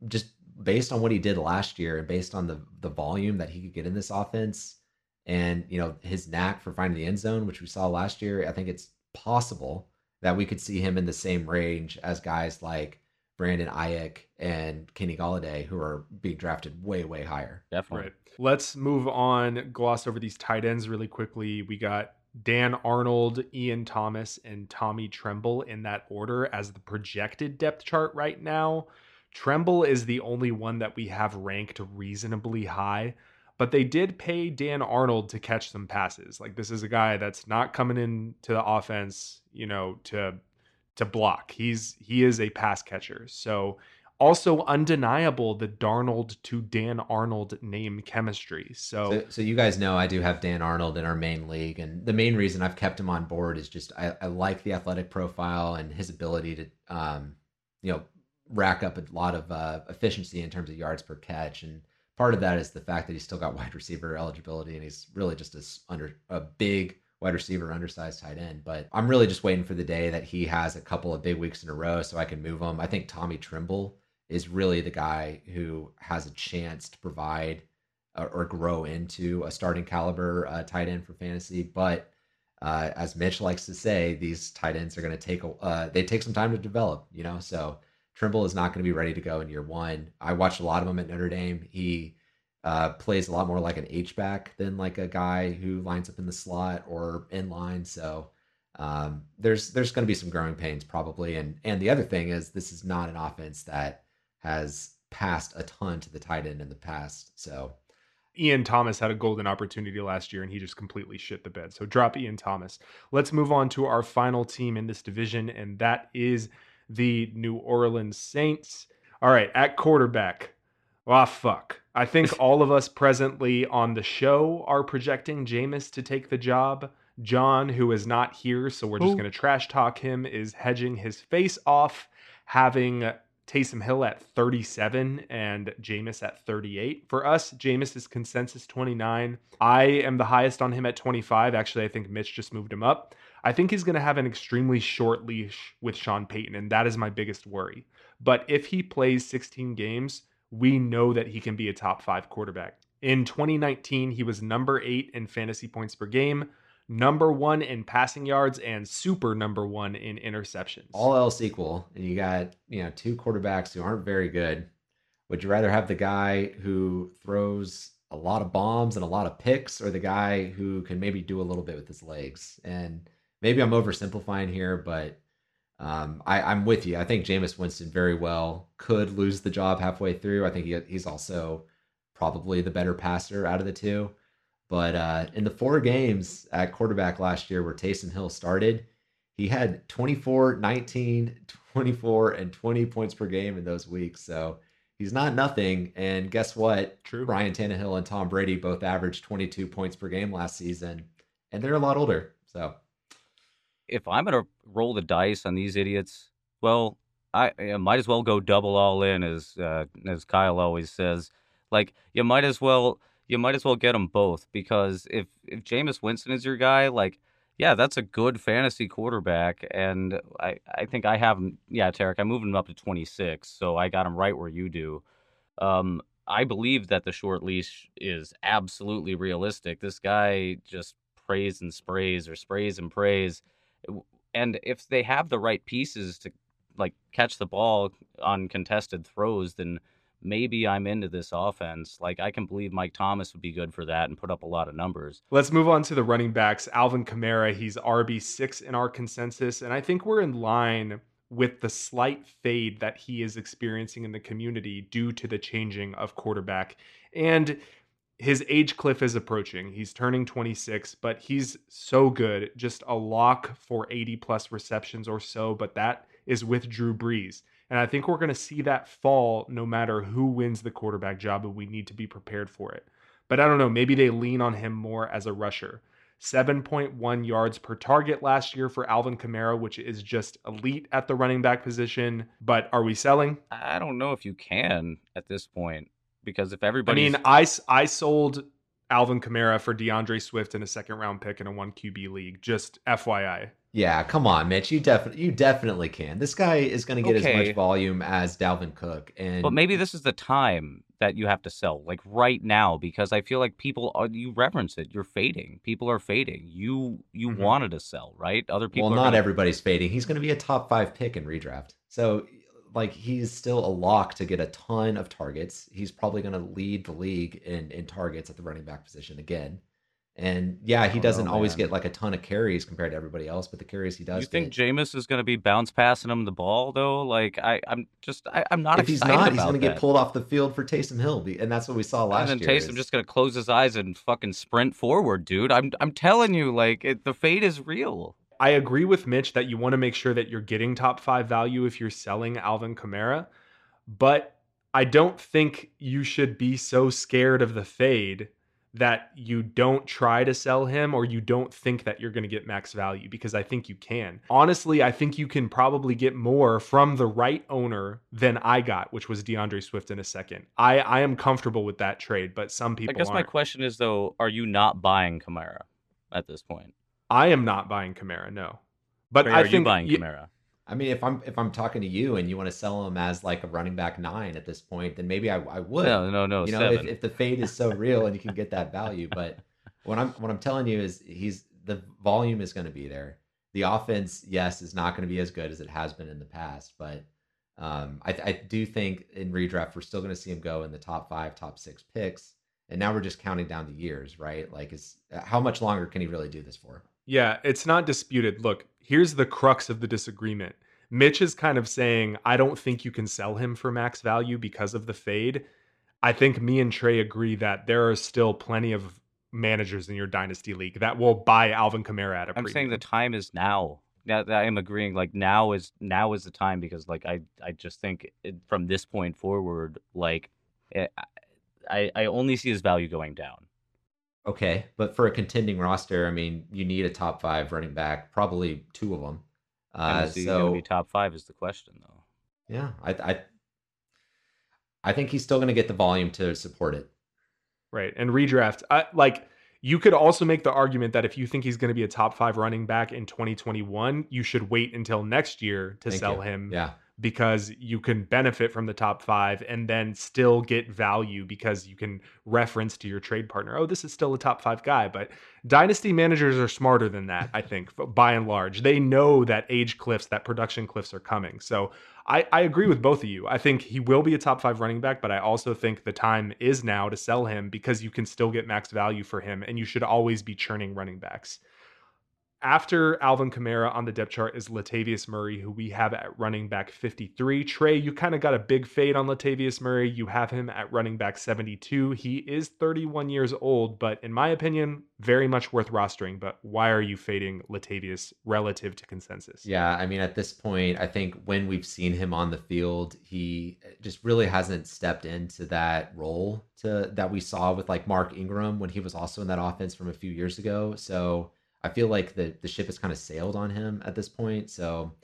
Speaker 3: just based on what he did last year and based on the the volume that he could get in this offense and you know his knack for finding the end zone, which we saw last year, I think it's possible that we could see him in the same range as guys like Brandon Aiyuk and Kenny Golladay, who are being drafted way, way higher.
Speaker 1: Definitely. Right.
Speaker 2: Let's move on, gloss over these tight ends really quickly. We got Dan Arnold, Ian Thomas, and Tommy Tremble in that order as the projected depth chart right now. Tremble is the only one that we have ranked reasonably high, but they did pay Dan Arnold to catch some passes. Like this is a guy that's not coming into the offense, you know, to to block. He's he is a pass catcher. So Also, undeniable the Darnold to Dan Arnold name chemistry. So,
Speaker 3: So, so you guys know I do have Dan Arnold in our main league, and the main reason I've kept him on board is just I, I like the athletic profile and his ability to, um, you know, rack up a lot of uh, efficiency in terms of yards per catch, and part of that is the fact that he's still got wide receiver eligibility, and he's really just a under a big wide receiver, undersized tight end. But I'm really just waiting for the day that he has a couple of big weeks in a row, so I can move him. I think Tommy Tremble is really the guy who has a chance to provide or, grow into a starting caliber uh, tight end for fantasy. But uh, as Mitch likes to say, these tight ends are going to take a, uh, they take some time to develop. You know, so Trimble is not going to be ready to go in year one. I watched a lot of him at Notre Dame. He uh, plays a lot more like an H back than like a guy who lines up in the slot or in line. So um, there's there's going to be some growing pains probably. And and the other thing is this is not an offense that has passed a ton to the tight end in the past. So
Speaker 2: Ian Thomas had a golden opportunity last year and he just completely shit the bed. So drop Ian Thomas. Let's move on to our final team in this division, and that is the New Orleans Saints. All right, at quarterback. Ah, fuck. I think all of us presently on the show are projecting Jameis to take the job. Jon, who is not here, so we're just going to trash talk him, is hedging his face off, having Taysom Hill at 37 and Jameis at 38. For us, Jameis is consensus 29. I am the highest on him at 25. Actually, I think Mitch just moved him up. I think he's going to have an extremely short leash with Sean Payton, and that is my biggest worry. But if he plays 16 games, we know that he can be a top five quarterback. In 2019, he was number eight in fantasy points per game, number one in passing yards, and super number one in interceptions.
Speaker 3: all else equal, and you got you know two quarterbacks who aren't very good, would you rather have the guy who throws a lot of bombs and a lot of picks, or the guy who can maybe do a little bit with his legs? And maybe I'm oversimplifying here, but um, I, I'm with you. I think Jameis Winston very well could lose the job halfway through. I think he, he's also probably the better passer out of the two. But uh, in the four games at quarterback last year where Taysom Hill started, he had 24, 19, 24, and 20 points per game in those weeks. So he's not nothing. And guess what?
Speaker 2: True.
Speaker 3: Ryan Tannehill and Tom Brady both averaged 22 points per game last season, and they're a lot older. So
Speaker 1: if I'm gonna roll the dice on these idiots, well, I, I might as well go double all in, as uh, as Kyle always says. Like you might as well you might as well get them both because if if Jameis Winston is your guy, like yeah, that's a good fantasy quarterback, and I I think I have him. Yeah, Tarek, I'm moving him up to 26, so I got him right where you do. Um, I believe that the short leash is absolutely realistic. This guy just prays and sprays or sprays and prays and if they have the right pieces to like catch the ball on contested throws, then maybe I'm into this offense. Like I can believe Mike Thomas would be good for that and put up a lot of numbers.
Speaker 2: Let's move on to the running backs. Alvin Kamara, he's RB6 in our consensus. And I think we're in line with the slight fade that he is experiencing in the community due to the changing of quarterback. And his age cliff is approaching. He's turning 26, but he's so good. Just a lock for 80 plus receptions or so, but that is with Drew Brees. And I think we're going to see that fall no matter who wins the quarterback job, and we need to be prepared for it. But I don't know, maybe they lean on him more as a rusher. 7.1 yards per target last year for Alvin Kamara, which is just elite at the running back position. But are we selling?
Speaker 1: I don't know if you can at this point because if everybody,
Speaker 2: I
Speaker 1: everybody
Speaker 2: mean, I sold Alvin Kamara for D'Andre Swift in a second round pick in a one QB league. Just FYI.
Speaker 3: yeah, come on, Mitch, you definitely you definitely can. This guy is going to get as much volume as Dalvin Cook, and
Speaker 1: But maybe this is the time that you have to sell, like right now, because I feel like people are you reference it. You're fading. People are fading. You you
Speaker 2: Mhm.
Speaker 1: wanted to sell, right? Other people.
Speaker 3: well,
Speaker 1: are
Speaker 3: not
Speaker 1: gonna-
Speaker 3: everybody's fading. He's going to be a top five pick in redraft. So, like, he's still a lock to get a ton of targets. He's probably going to lead the league in in targets at the running back position again. And yeah, he
Speaker 1: oh,
Speaker 3: doesn't
Speaker 1: know,
Speaker 3: always get like a ton of carries compared to everybody else, but the carries he does
Speaker 1: You think
Speaker 3: get,
Speaker 1: Jameis is going to be bounce passing him the ball though? Like I, I'm just I, I'm not
Speaker 3: if he's
Speaker 1: excited
Speaker 3: not, he's going to get pulled off the field for Taysom Hill, and that's what we saw last year.
Speaker 1: and then
Speaker 3: year.
Speaker 1: Taysom
Speaker 3: is-
Speaker 1: just going to close his eyes and fucking sprint forward, dude. I'm I'm telling you, like it, the fate is real.
Speaker 2: I agree with Mitch that you want to make sure that you're getting top five value if you're selling Alvin Kamara. but I don't think you should be so scared of the fade that you don't try to sell him or you don't think that you're going to get max value because I think you can. Honestly, I think you can probably get more from the right owner than I got, which was D'Andre Swift in a second. I, I am comfortable with that trade, but some people
Speaker 1: I guess
Speaker 2: aren't.
Speaker 1: my question is though, are you not buying Kamara at this point?
Speaker 2: I am not buying Kamara, no. But
Speaker 1: Or
Speaker 2: I
Speaker 1: are
Speaker 2: think
Speaker 1: you buying
Speaker 2: y-
Speaker 1: Kamara?
Speaker 3: I mean, if I'm if I'm talking to you and you want to sell him as like a running back nine at this point, then maybe I, I would.
Speaker 1: No, no, no.
Speaker 3: you know, if, if the fade is so real and you can get that value, but *laughs* what I'm what I'm telling you is he's the volume is going to be there. The offense, yes, is not going to be as good as it has been in the past, but um, I, I do think in redraft we're still going to see him go in the top five, top six picks, and now we're just counting down the years, right? Like, is how much longer can he really do this for?
Speaker 2: Yeah, it's not disputed. Look, here's the crux of the disagreement. Mitch is kind of saying, I don't think you can sell him for max value because of the fade. I think me and Trey agree that there are still plenty of managers in your dynasty league that will buy Alvin Kamara at a
Speaker 1: I'm
Speaker 2: premium.
Speaker 1: saying the time is now. Yeah, I am agreeing. Like now is now is the time because like I I just think it, from this point forward, like it, I I only see his value going down.
Speaker 3: Okay, but for a contending roster, I mean, you need a top five running back, probably two of them. Uh,
Speaker 1: is going to
Speaker 3: so
Speaker 1: be top five? Is the question though.
Speaker 3: yeah, I, I I think he's still going to get the volume to support it.
Speaker 2: Right. And redraft, I, like you could also make the argument that if you think he's going to be a top five running back in 2021, you should wait until next year to
Speaker 3: Thank
Speaker 2: sell
Speaker 3: you.
Speaker 2: him
Speaker 3: Yeah,
Speaker 2: because you can benefit from the top five and then still get value because you can reference to your trade partner. Oh, this is still a top five guy. But dynasty managers are smarter than that, I think, by and large. They know that age cliffs, that production cliffs are coming. So I, I agree with both of you. I think he will be a top five running back, but I also think the time is now to sell him because you can still get max value for him and you should always be churning running backs. After Alvin Kamara on the depth chart is Latavius Murray, who we have at running back 53. Trey, you kind of got a big fade on Latavius Murray. You have him at running back 72. He is 31 years old, but in my opinion, very much worth rostering. But why are you fading Latavius relative to consensus?
Speaker 3: yeah. I mean, at this point, I think when we've seen him on the field, he eh, just really hasn't stepped into that role to that we saw with like Mark Ingram when he was also in that offense from a few years ago. So I feel like the the ship has kind of sailed on him at this point. So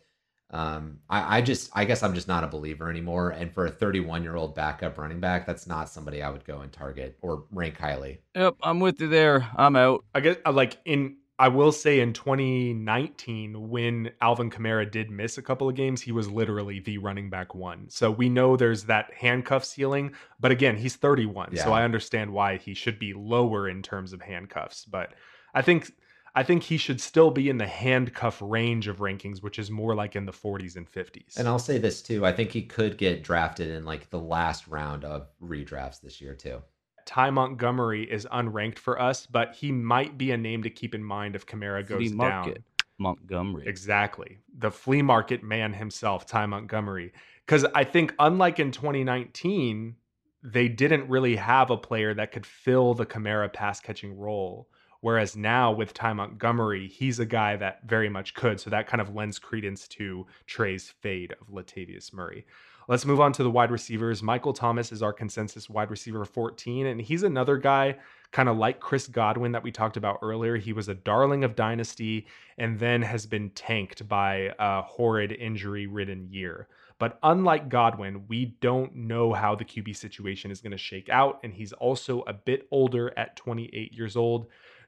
Speaker 3: um, I, I just I guess I'm just not a believer anymore. And for a 31 year old backup running back, that's not somebody I would go and target or rank highly.
Speaker 1: Yep, I'm with you there. I'm out.
Speaker 2: I guess uh, like in I will say in 2019 when Alvin Kamara did miss a couple of games, he was literally the running back one. So we know there's that handcuff ceiling, but again, he's 31, so I understand why he should be lower in terms of handcuffs, but I think I think he should still be in the handcuff range of rankings, which is more like in the 40s and 50s.
Speaker 3: And I'll say this too: I think he could get drafted in like the last round of redrafts this year too.
Speaker 2: Ty Montgomery is unranked for us, but he might be a name to keep in mind if Kamara
Speaker 1: Flea
Speaker 2: goes down.
Speaker 1: market. Montgomery.
Speaker 2: Exactly. The flea market man himself, Ty Montgomery. Because I think, unlike in 2019, they didn't really have a player that could fill the Kamara pass catching role. Whereas now with Ty Montgomery, he's a guy that very much could. So that kind of lends credence to Trey's fade of Latavius Murray. Let's move on to the wide receivers. Michael Thomas is our consensus wide receiver 14, and he's another guy kind of like Chris Godwin that we talked about earlier. He was a darling of Dynasty and then has been tanked by a horrid injury ridden year. But unlike Godwin, we don't know how the QB situation is going to shake out, and he's also a bit older at 28 years old.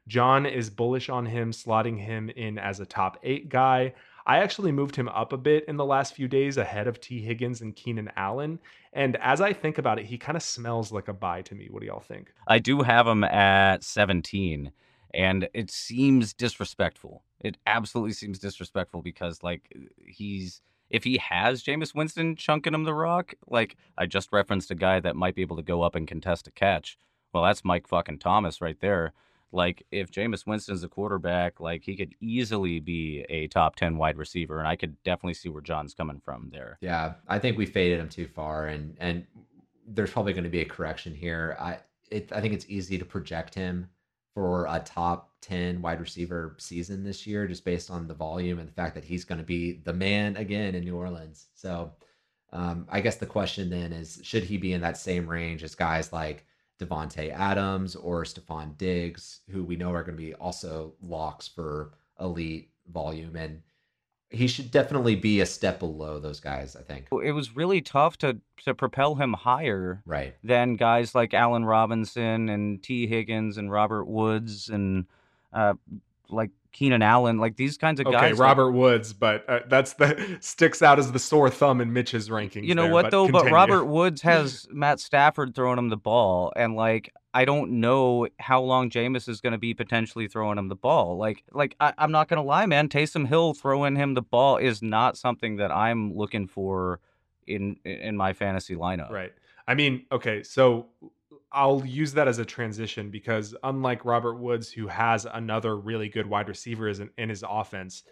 Speaker 2: Jon is bullish on him, slotting him in as a top eight guy. I actually moved him up a bit in the last few days ahead of Tee Higgins and Keenan Allen. And as I think about it, he kind of smells like a buy to me. What do y'all think?
Speaker 1: I do have him at 17, and it seems disrespectful. It absolutely seems disrespectful because, like, he's if he has Jameis Winston chunking him the rock, like I just referenced a guy that might be able to go up and contest a catch. Well, that's Mike fucking Thomas right there. Like, if Jameis Winston's a quarterback, like he could easily be a top 10 wide receiver, and I could definitely see where Jon's coming from there.
Speaker 3: Yeah, I think we faded him too far, and and there's probably going to be a correction here. I it I think it's easy to project him for a top ten wide receiver season this year, just based on the volume and the fact that he's going to be the man again in New Orleans. So Um, I guess the question then is should he be in that same range as guys like Davante Adams or Stefon Diggs, who we know are going to be also locks for elite volume and he should definitely be a step below those guys, I think.
Speaker 1: It was really tough to to propel him higher
Speaker 3: Right.
Speaker 1: than guys like Allen Robinson and Tee Higgins and Robert Woods and uh, like Keenan Allen, like these kinds of
Speaker 2: Okay,
Speaker 1: guys. like-
Speaker 2: Robert Woods, but uh, that's the *laughs* sticks out as the sore thumb in Mitch's rankings.
Speaker 1: you know
Speaker 2: there,
Speaker 1: what though? But. Robert Woods *laughs* has Matt Stafford throwing him the ball, and like I don't know how long Jameis is going to be potentially throwing him the ball. Like, like I, I'm not going to lie, man. Taysom Hill throwing him the ball is not something that I'm looking for in in my fantasy lineup.
Speaker 2: Right. I mean, okay, so I'll use that as a transition because unlike Robert Woods, who has another really good wide receiver in, his offense,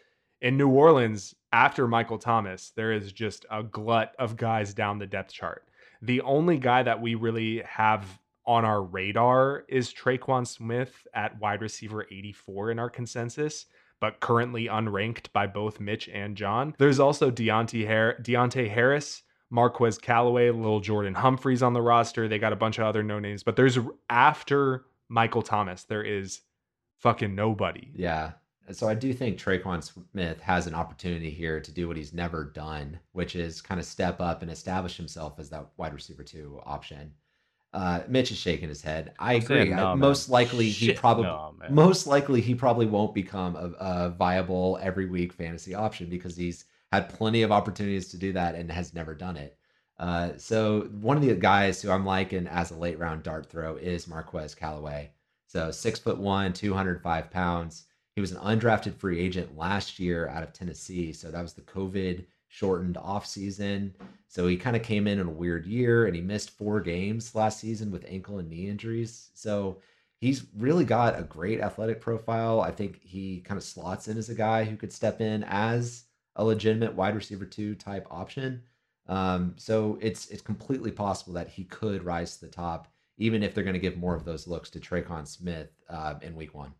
Speaker 2: in New Orleans, after Michael Thomas, there is just a glut of guys down the depth chart. The only guy that we really have on our radar is Tre'Quan Smith at wide receiver 84 in our consensus, but currently unranked by both Mitch and Jon. There's also Deonte, Har- Deonte Harris, Marquez Callaway, Lil Jordan Humphreys on the roster. They got a bunch of other no names, but there's after Michael Thomas, there is fucking nobody.
Speaker 3: Yeah. So I do think Tre'Quan Smith has an opportunity here to do what he's never done, which is kind of step up and establish himself as that wide receiver two option. Uh, Mitch is shaking his head. I
Speaker 1: I'm saying
Speaker 3: agree. I-
Speaker 1: no, man.
Speaker 3: most likely he probably
Speaker 1: no,
Speaker 3: most likely he probably won't become a, a viable every week fantasy option because he's had plenty of opportunities to do that and has never done it. Uh, so one of the guys who I'm liking as a late round dart throw is Marquez Callaway. So six foot one, 205 pounds. He was an undrafted free agent last year out of Tennessee. So that was the COVID shortened off season. So he kind of came in in a weird year and he missed four games last season with ankle and knee injuries. So he's really got a great athletic profile. I think he kind of slots in as a guy who could step in as a legitimate wide receiver two type option. Um, so it's it's completely possible that he could rise to the top, even if they're going to give more of those looks to Tre'Quan Smith uh, in week one.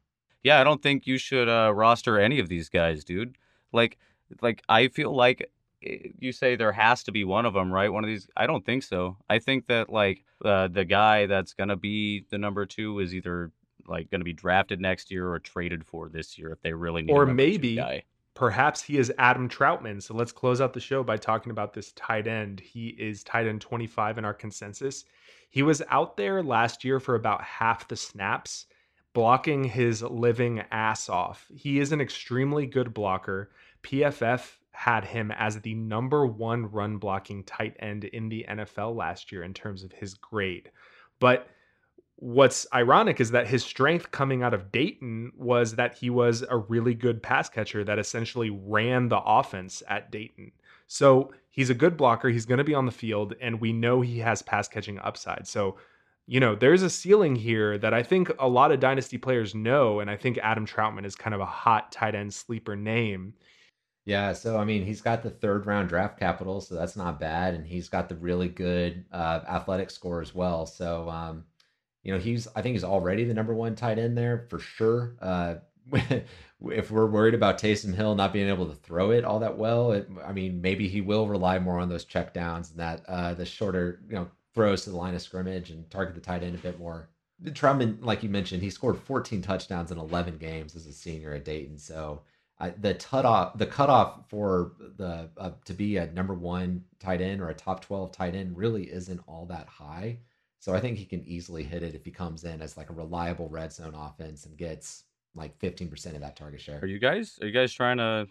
Speaker 1: Yeah, I don't think you should uh, roster any of these guys, dude. Like, like I feel like eh, you say there has to be one of them, right? One of these. I don't think so. I think that like uh, the guy that's gonna be the number two is either like gonna be drafted next year or traded for this year if they really need. a
Speaker 2: Or
Speaker 1: two
Speaker 2: maybe-
Speaker 1: guy.
Speaker 2: Perhaps he is Adam Trautman. So let's close out the show by talking about this tight end. He is tight end 25 in our consensus. He was out there last year for about half the snaps, blocking his living ass off. He is an extremely good blocker. PFF had him as the number one run blocking tight end in the NFL last year in terms of his grade. But what's ironic is that his strength coming out of Dayton was that he was a really good pass catcher that essentially ran the offense at Dayton. So he's a good blocker. He's going to be on the field, and we know he has pass catching upside. So, you know, there's a ceiling here that I think a lot of dynasty players know. And I think Adam Trautman is kind of a hot tight end sleeper name.
Speaker 3: Yeah, so I mean, he's got the third round draft capital, so that's not bad, and he's got the really good uh, athletic score as well. So, um, you know, he's I think he's already the number one tight end there for sure. Uh, *laughs* if we're worried about Taysom Hill not being able to throw it all that well, it, I mean, maybe he will rely more on those check downs and that uh, the shorter, you know, throws to the line of scrimmage and target the tight end a bit more. Trautman, like you mentioned, he scored 14 touchdowns in 11 games as a senior at Dayton, so uh, the cutoff the cutoff for the uh, to be a number one tight end or a top 12 tight end really isn't all that high so i think he can easily hit it if he comes in as like a reliable red zone offense and gets like 15% of that target share
Speaker 1: Are you guys? Are you guys trying to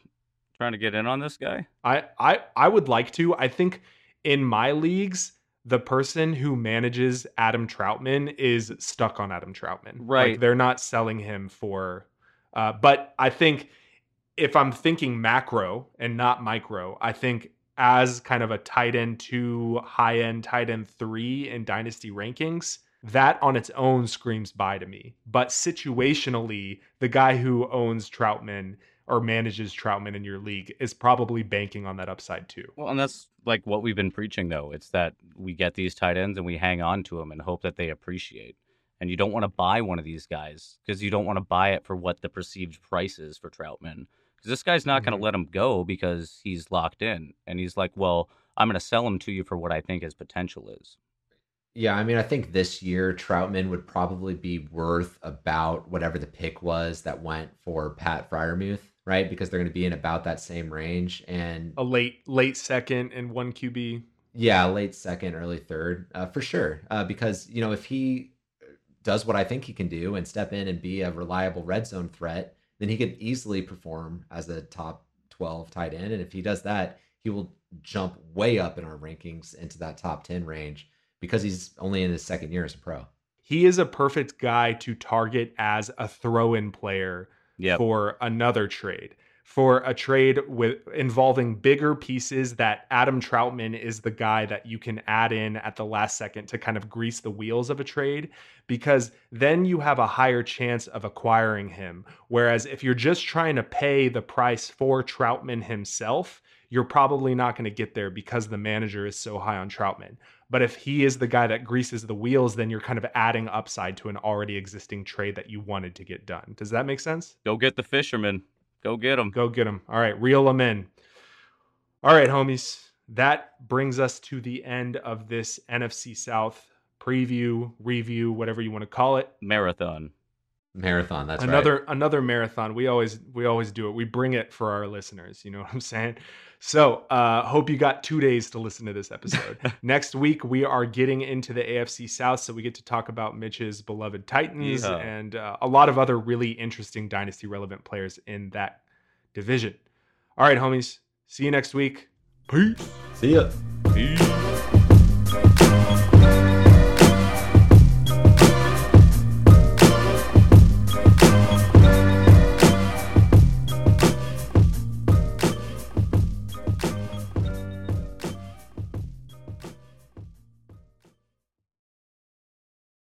Speaker 1: trying to get in on this guy?
Speaker 2: I, I I would like to. I think in my leagues, the person who manages Adam Trautman is stuck on Adam Trautman.
Speaker 1: Right.
Speaker 2: Like they're not selling him for uh, but I think if I'm thinking macro and not micro, I think as kind of a tight end two, high end tight end three in dynasty rankings, that on its own screams buy to me. But situationally, the guy who owns Trautman or manages Trautman in your league is probably banking on that upside too.
Speaker 1: Well, and that's like what we've been preaching, though. It's that we get these tight ends and we hang on to them and hope that they appreciate. And you don't want to buy one of these guys because you don't want to buy it for what the perceived price is for Trautman. Because this guy's not going
Speaker 2: Mhm.
Speaker 1: to let him go because he's locked in. And he's like, well, I'm going to sell him to you for what I think his potential is.
Speaker 3: Yeah, I mean, I think this year Trautman would probably be worth about whatever the pick was that went for Pat Freiermuth, right? Because they're going to be in about that same range, and
Speaker 2: a late late second and one QB.
Speaker 3: Yeah, late second, early third, uh, for sure. Uh, because you know, if he does what I think he can do and step in and be a reliable red zone threat, then he could easily perform as a top twelve tight end. And if he does that, he will jump way up in our rankings into that top ten range because he's only in his second year as a pro.
Speaker 2: He is a perfect guy to target as a throw-in player
Speaker 1: Yep.
Speaker 2: for another trade. For a trade with involving bigger pieces that Adam Trautman is the guy that you can add in at the last second to kind of grease the wheels of a trade because then you have a higher chance of acquiring him. Whereas if you're just trying to pay the price for Trautman himself, you're probably not going to get there because the manager is so high on Trautman. But if he is the guy that greases the wheels, then you're kind of adding upside to an already existing trade that you wanted to get done. Does that make sense?
Speaker 1: Go get the fisherman. Go get them.
Speaker 2: Go get them. All right, reel them in. All right, homies. That brings us to the end of this NFC South preview, review, whatever you want to call it.
Speaker 1: Marathon.
Speaker 3: Marathon. That's
Speaker 2: another
Speaker 3: right.
Speaker 2: another marathon. We always we always do it. We bring it for our listeners. You know what I'm saying? So uh, hope you got two days to listen to this episode. *laughs* Next week we are getting into the AFC South, so we get to talk about Mitch's beloved Titans
Speaker 1: Yeah.
Speaker 2: and uh, a lot of other really interesting dynasty relevant players in that division. All right, homies. See you next week. Peace.
Speaker 3: See ya.
Speaker 1: Peace.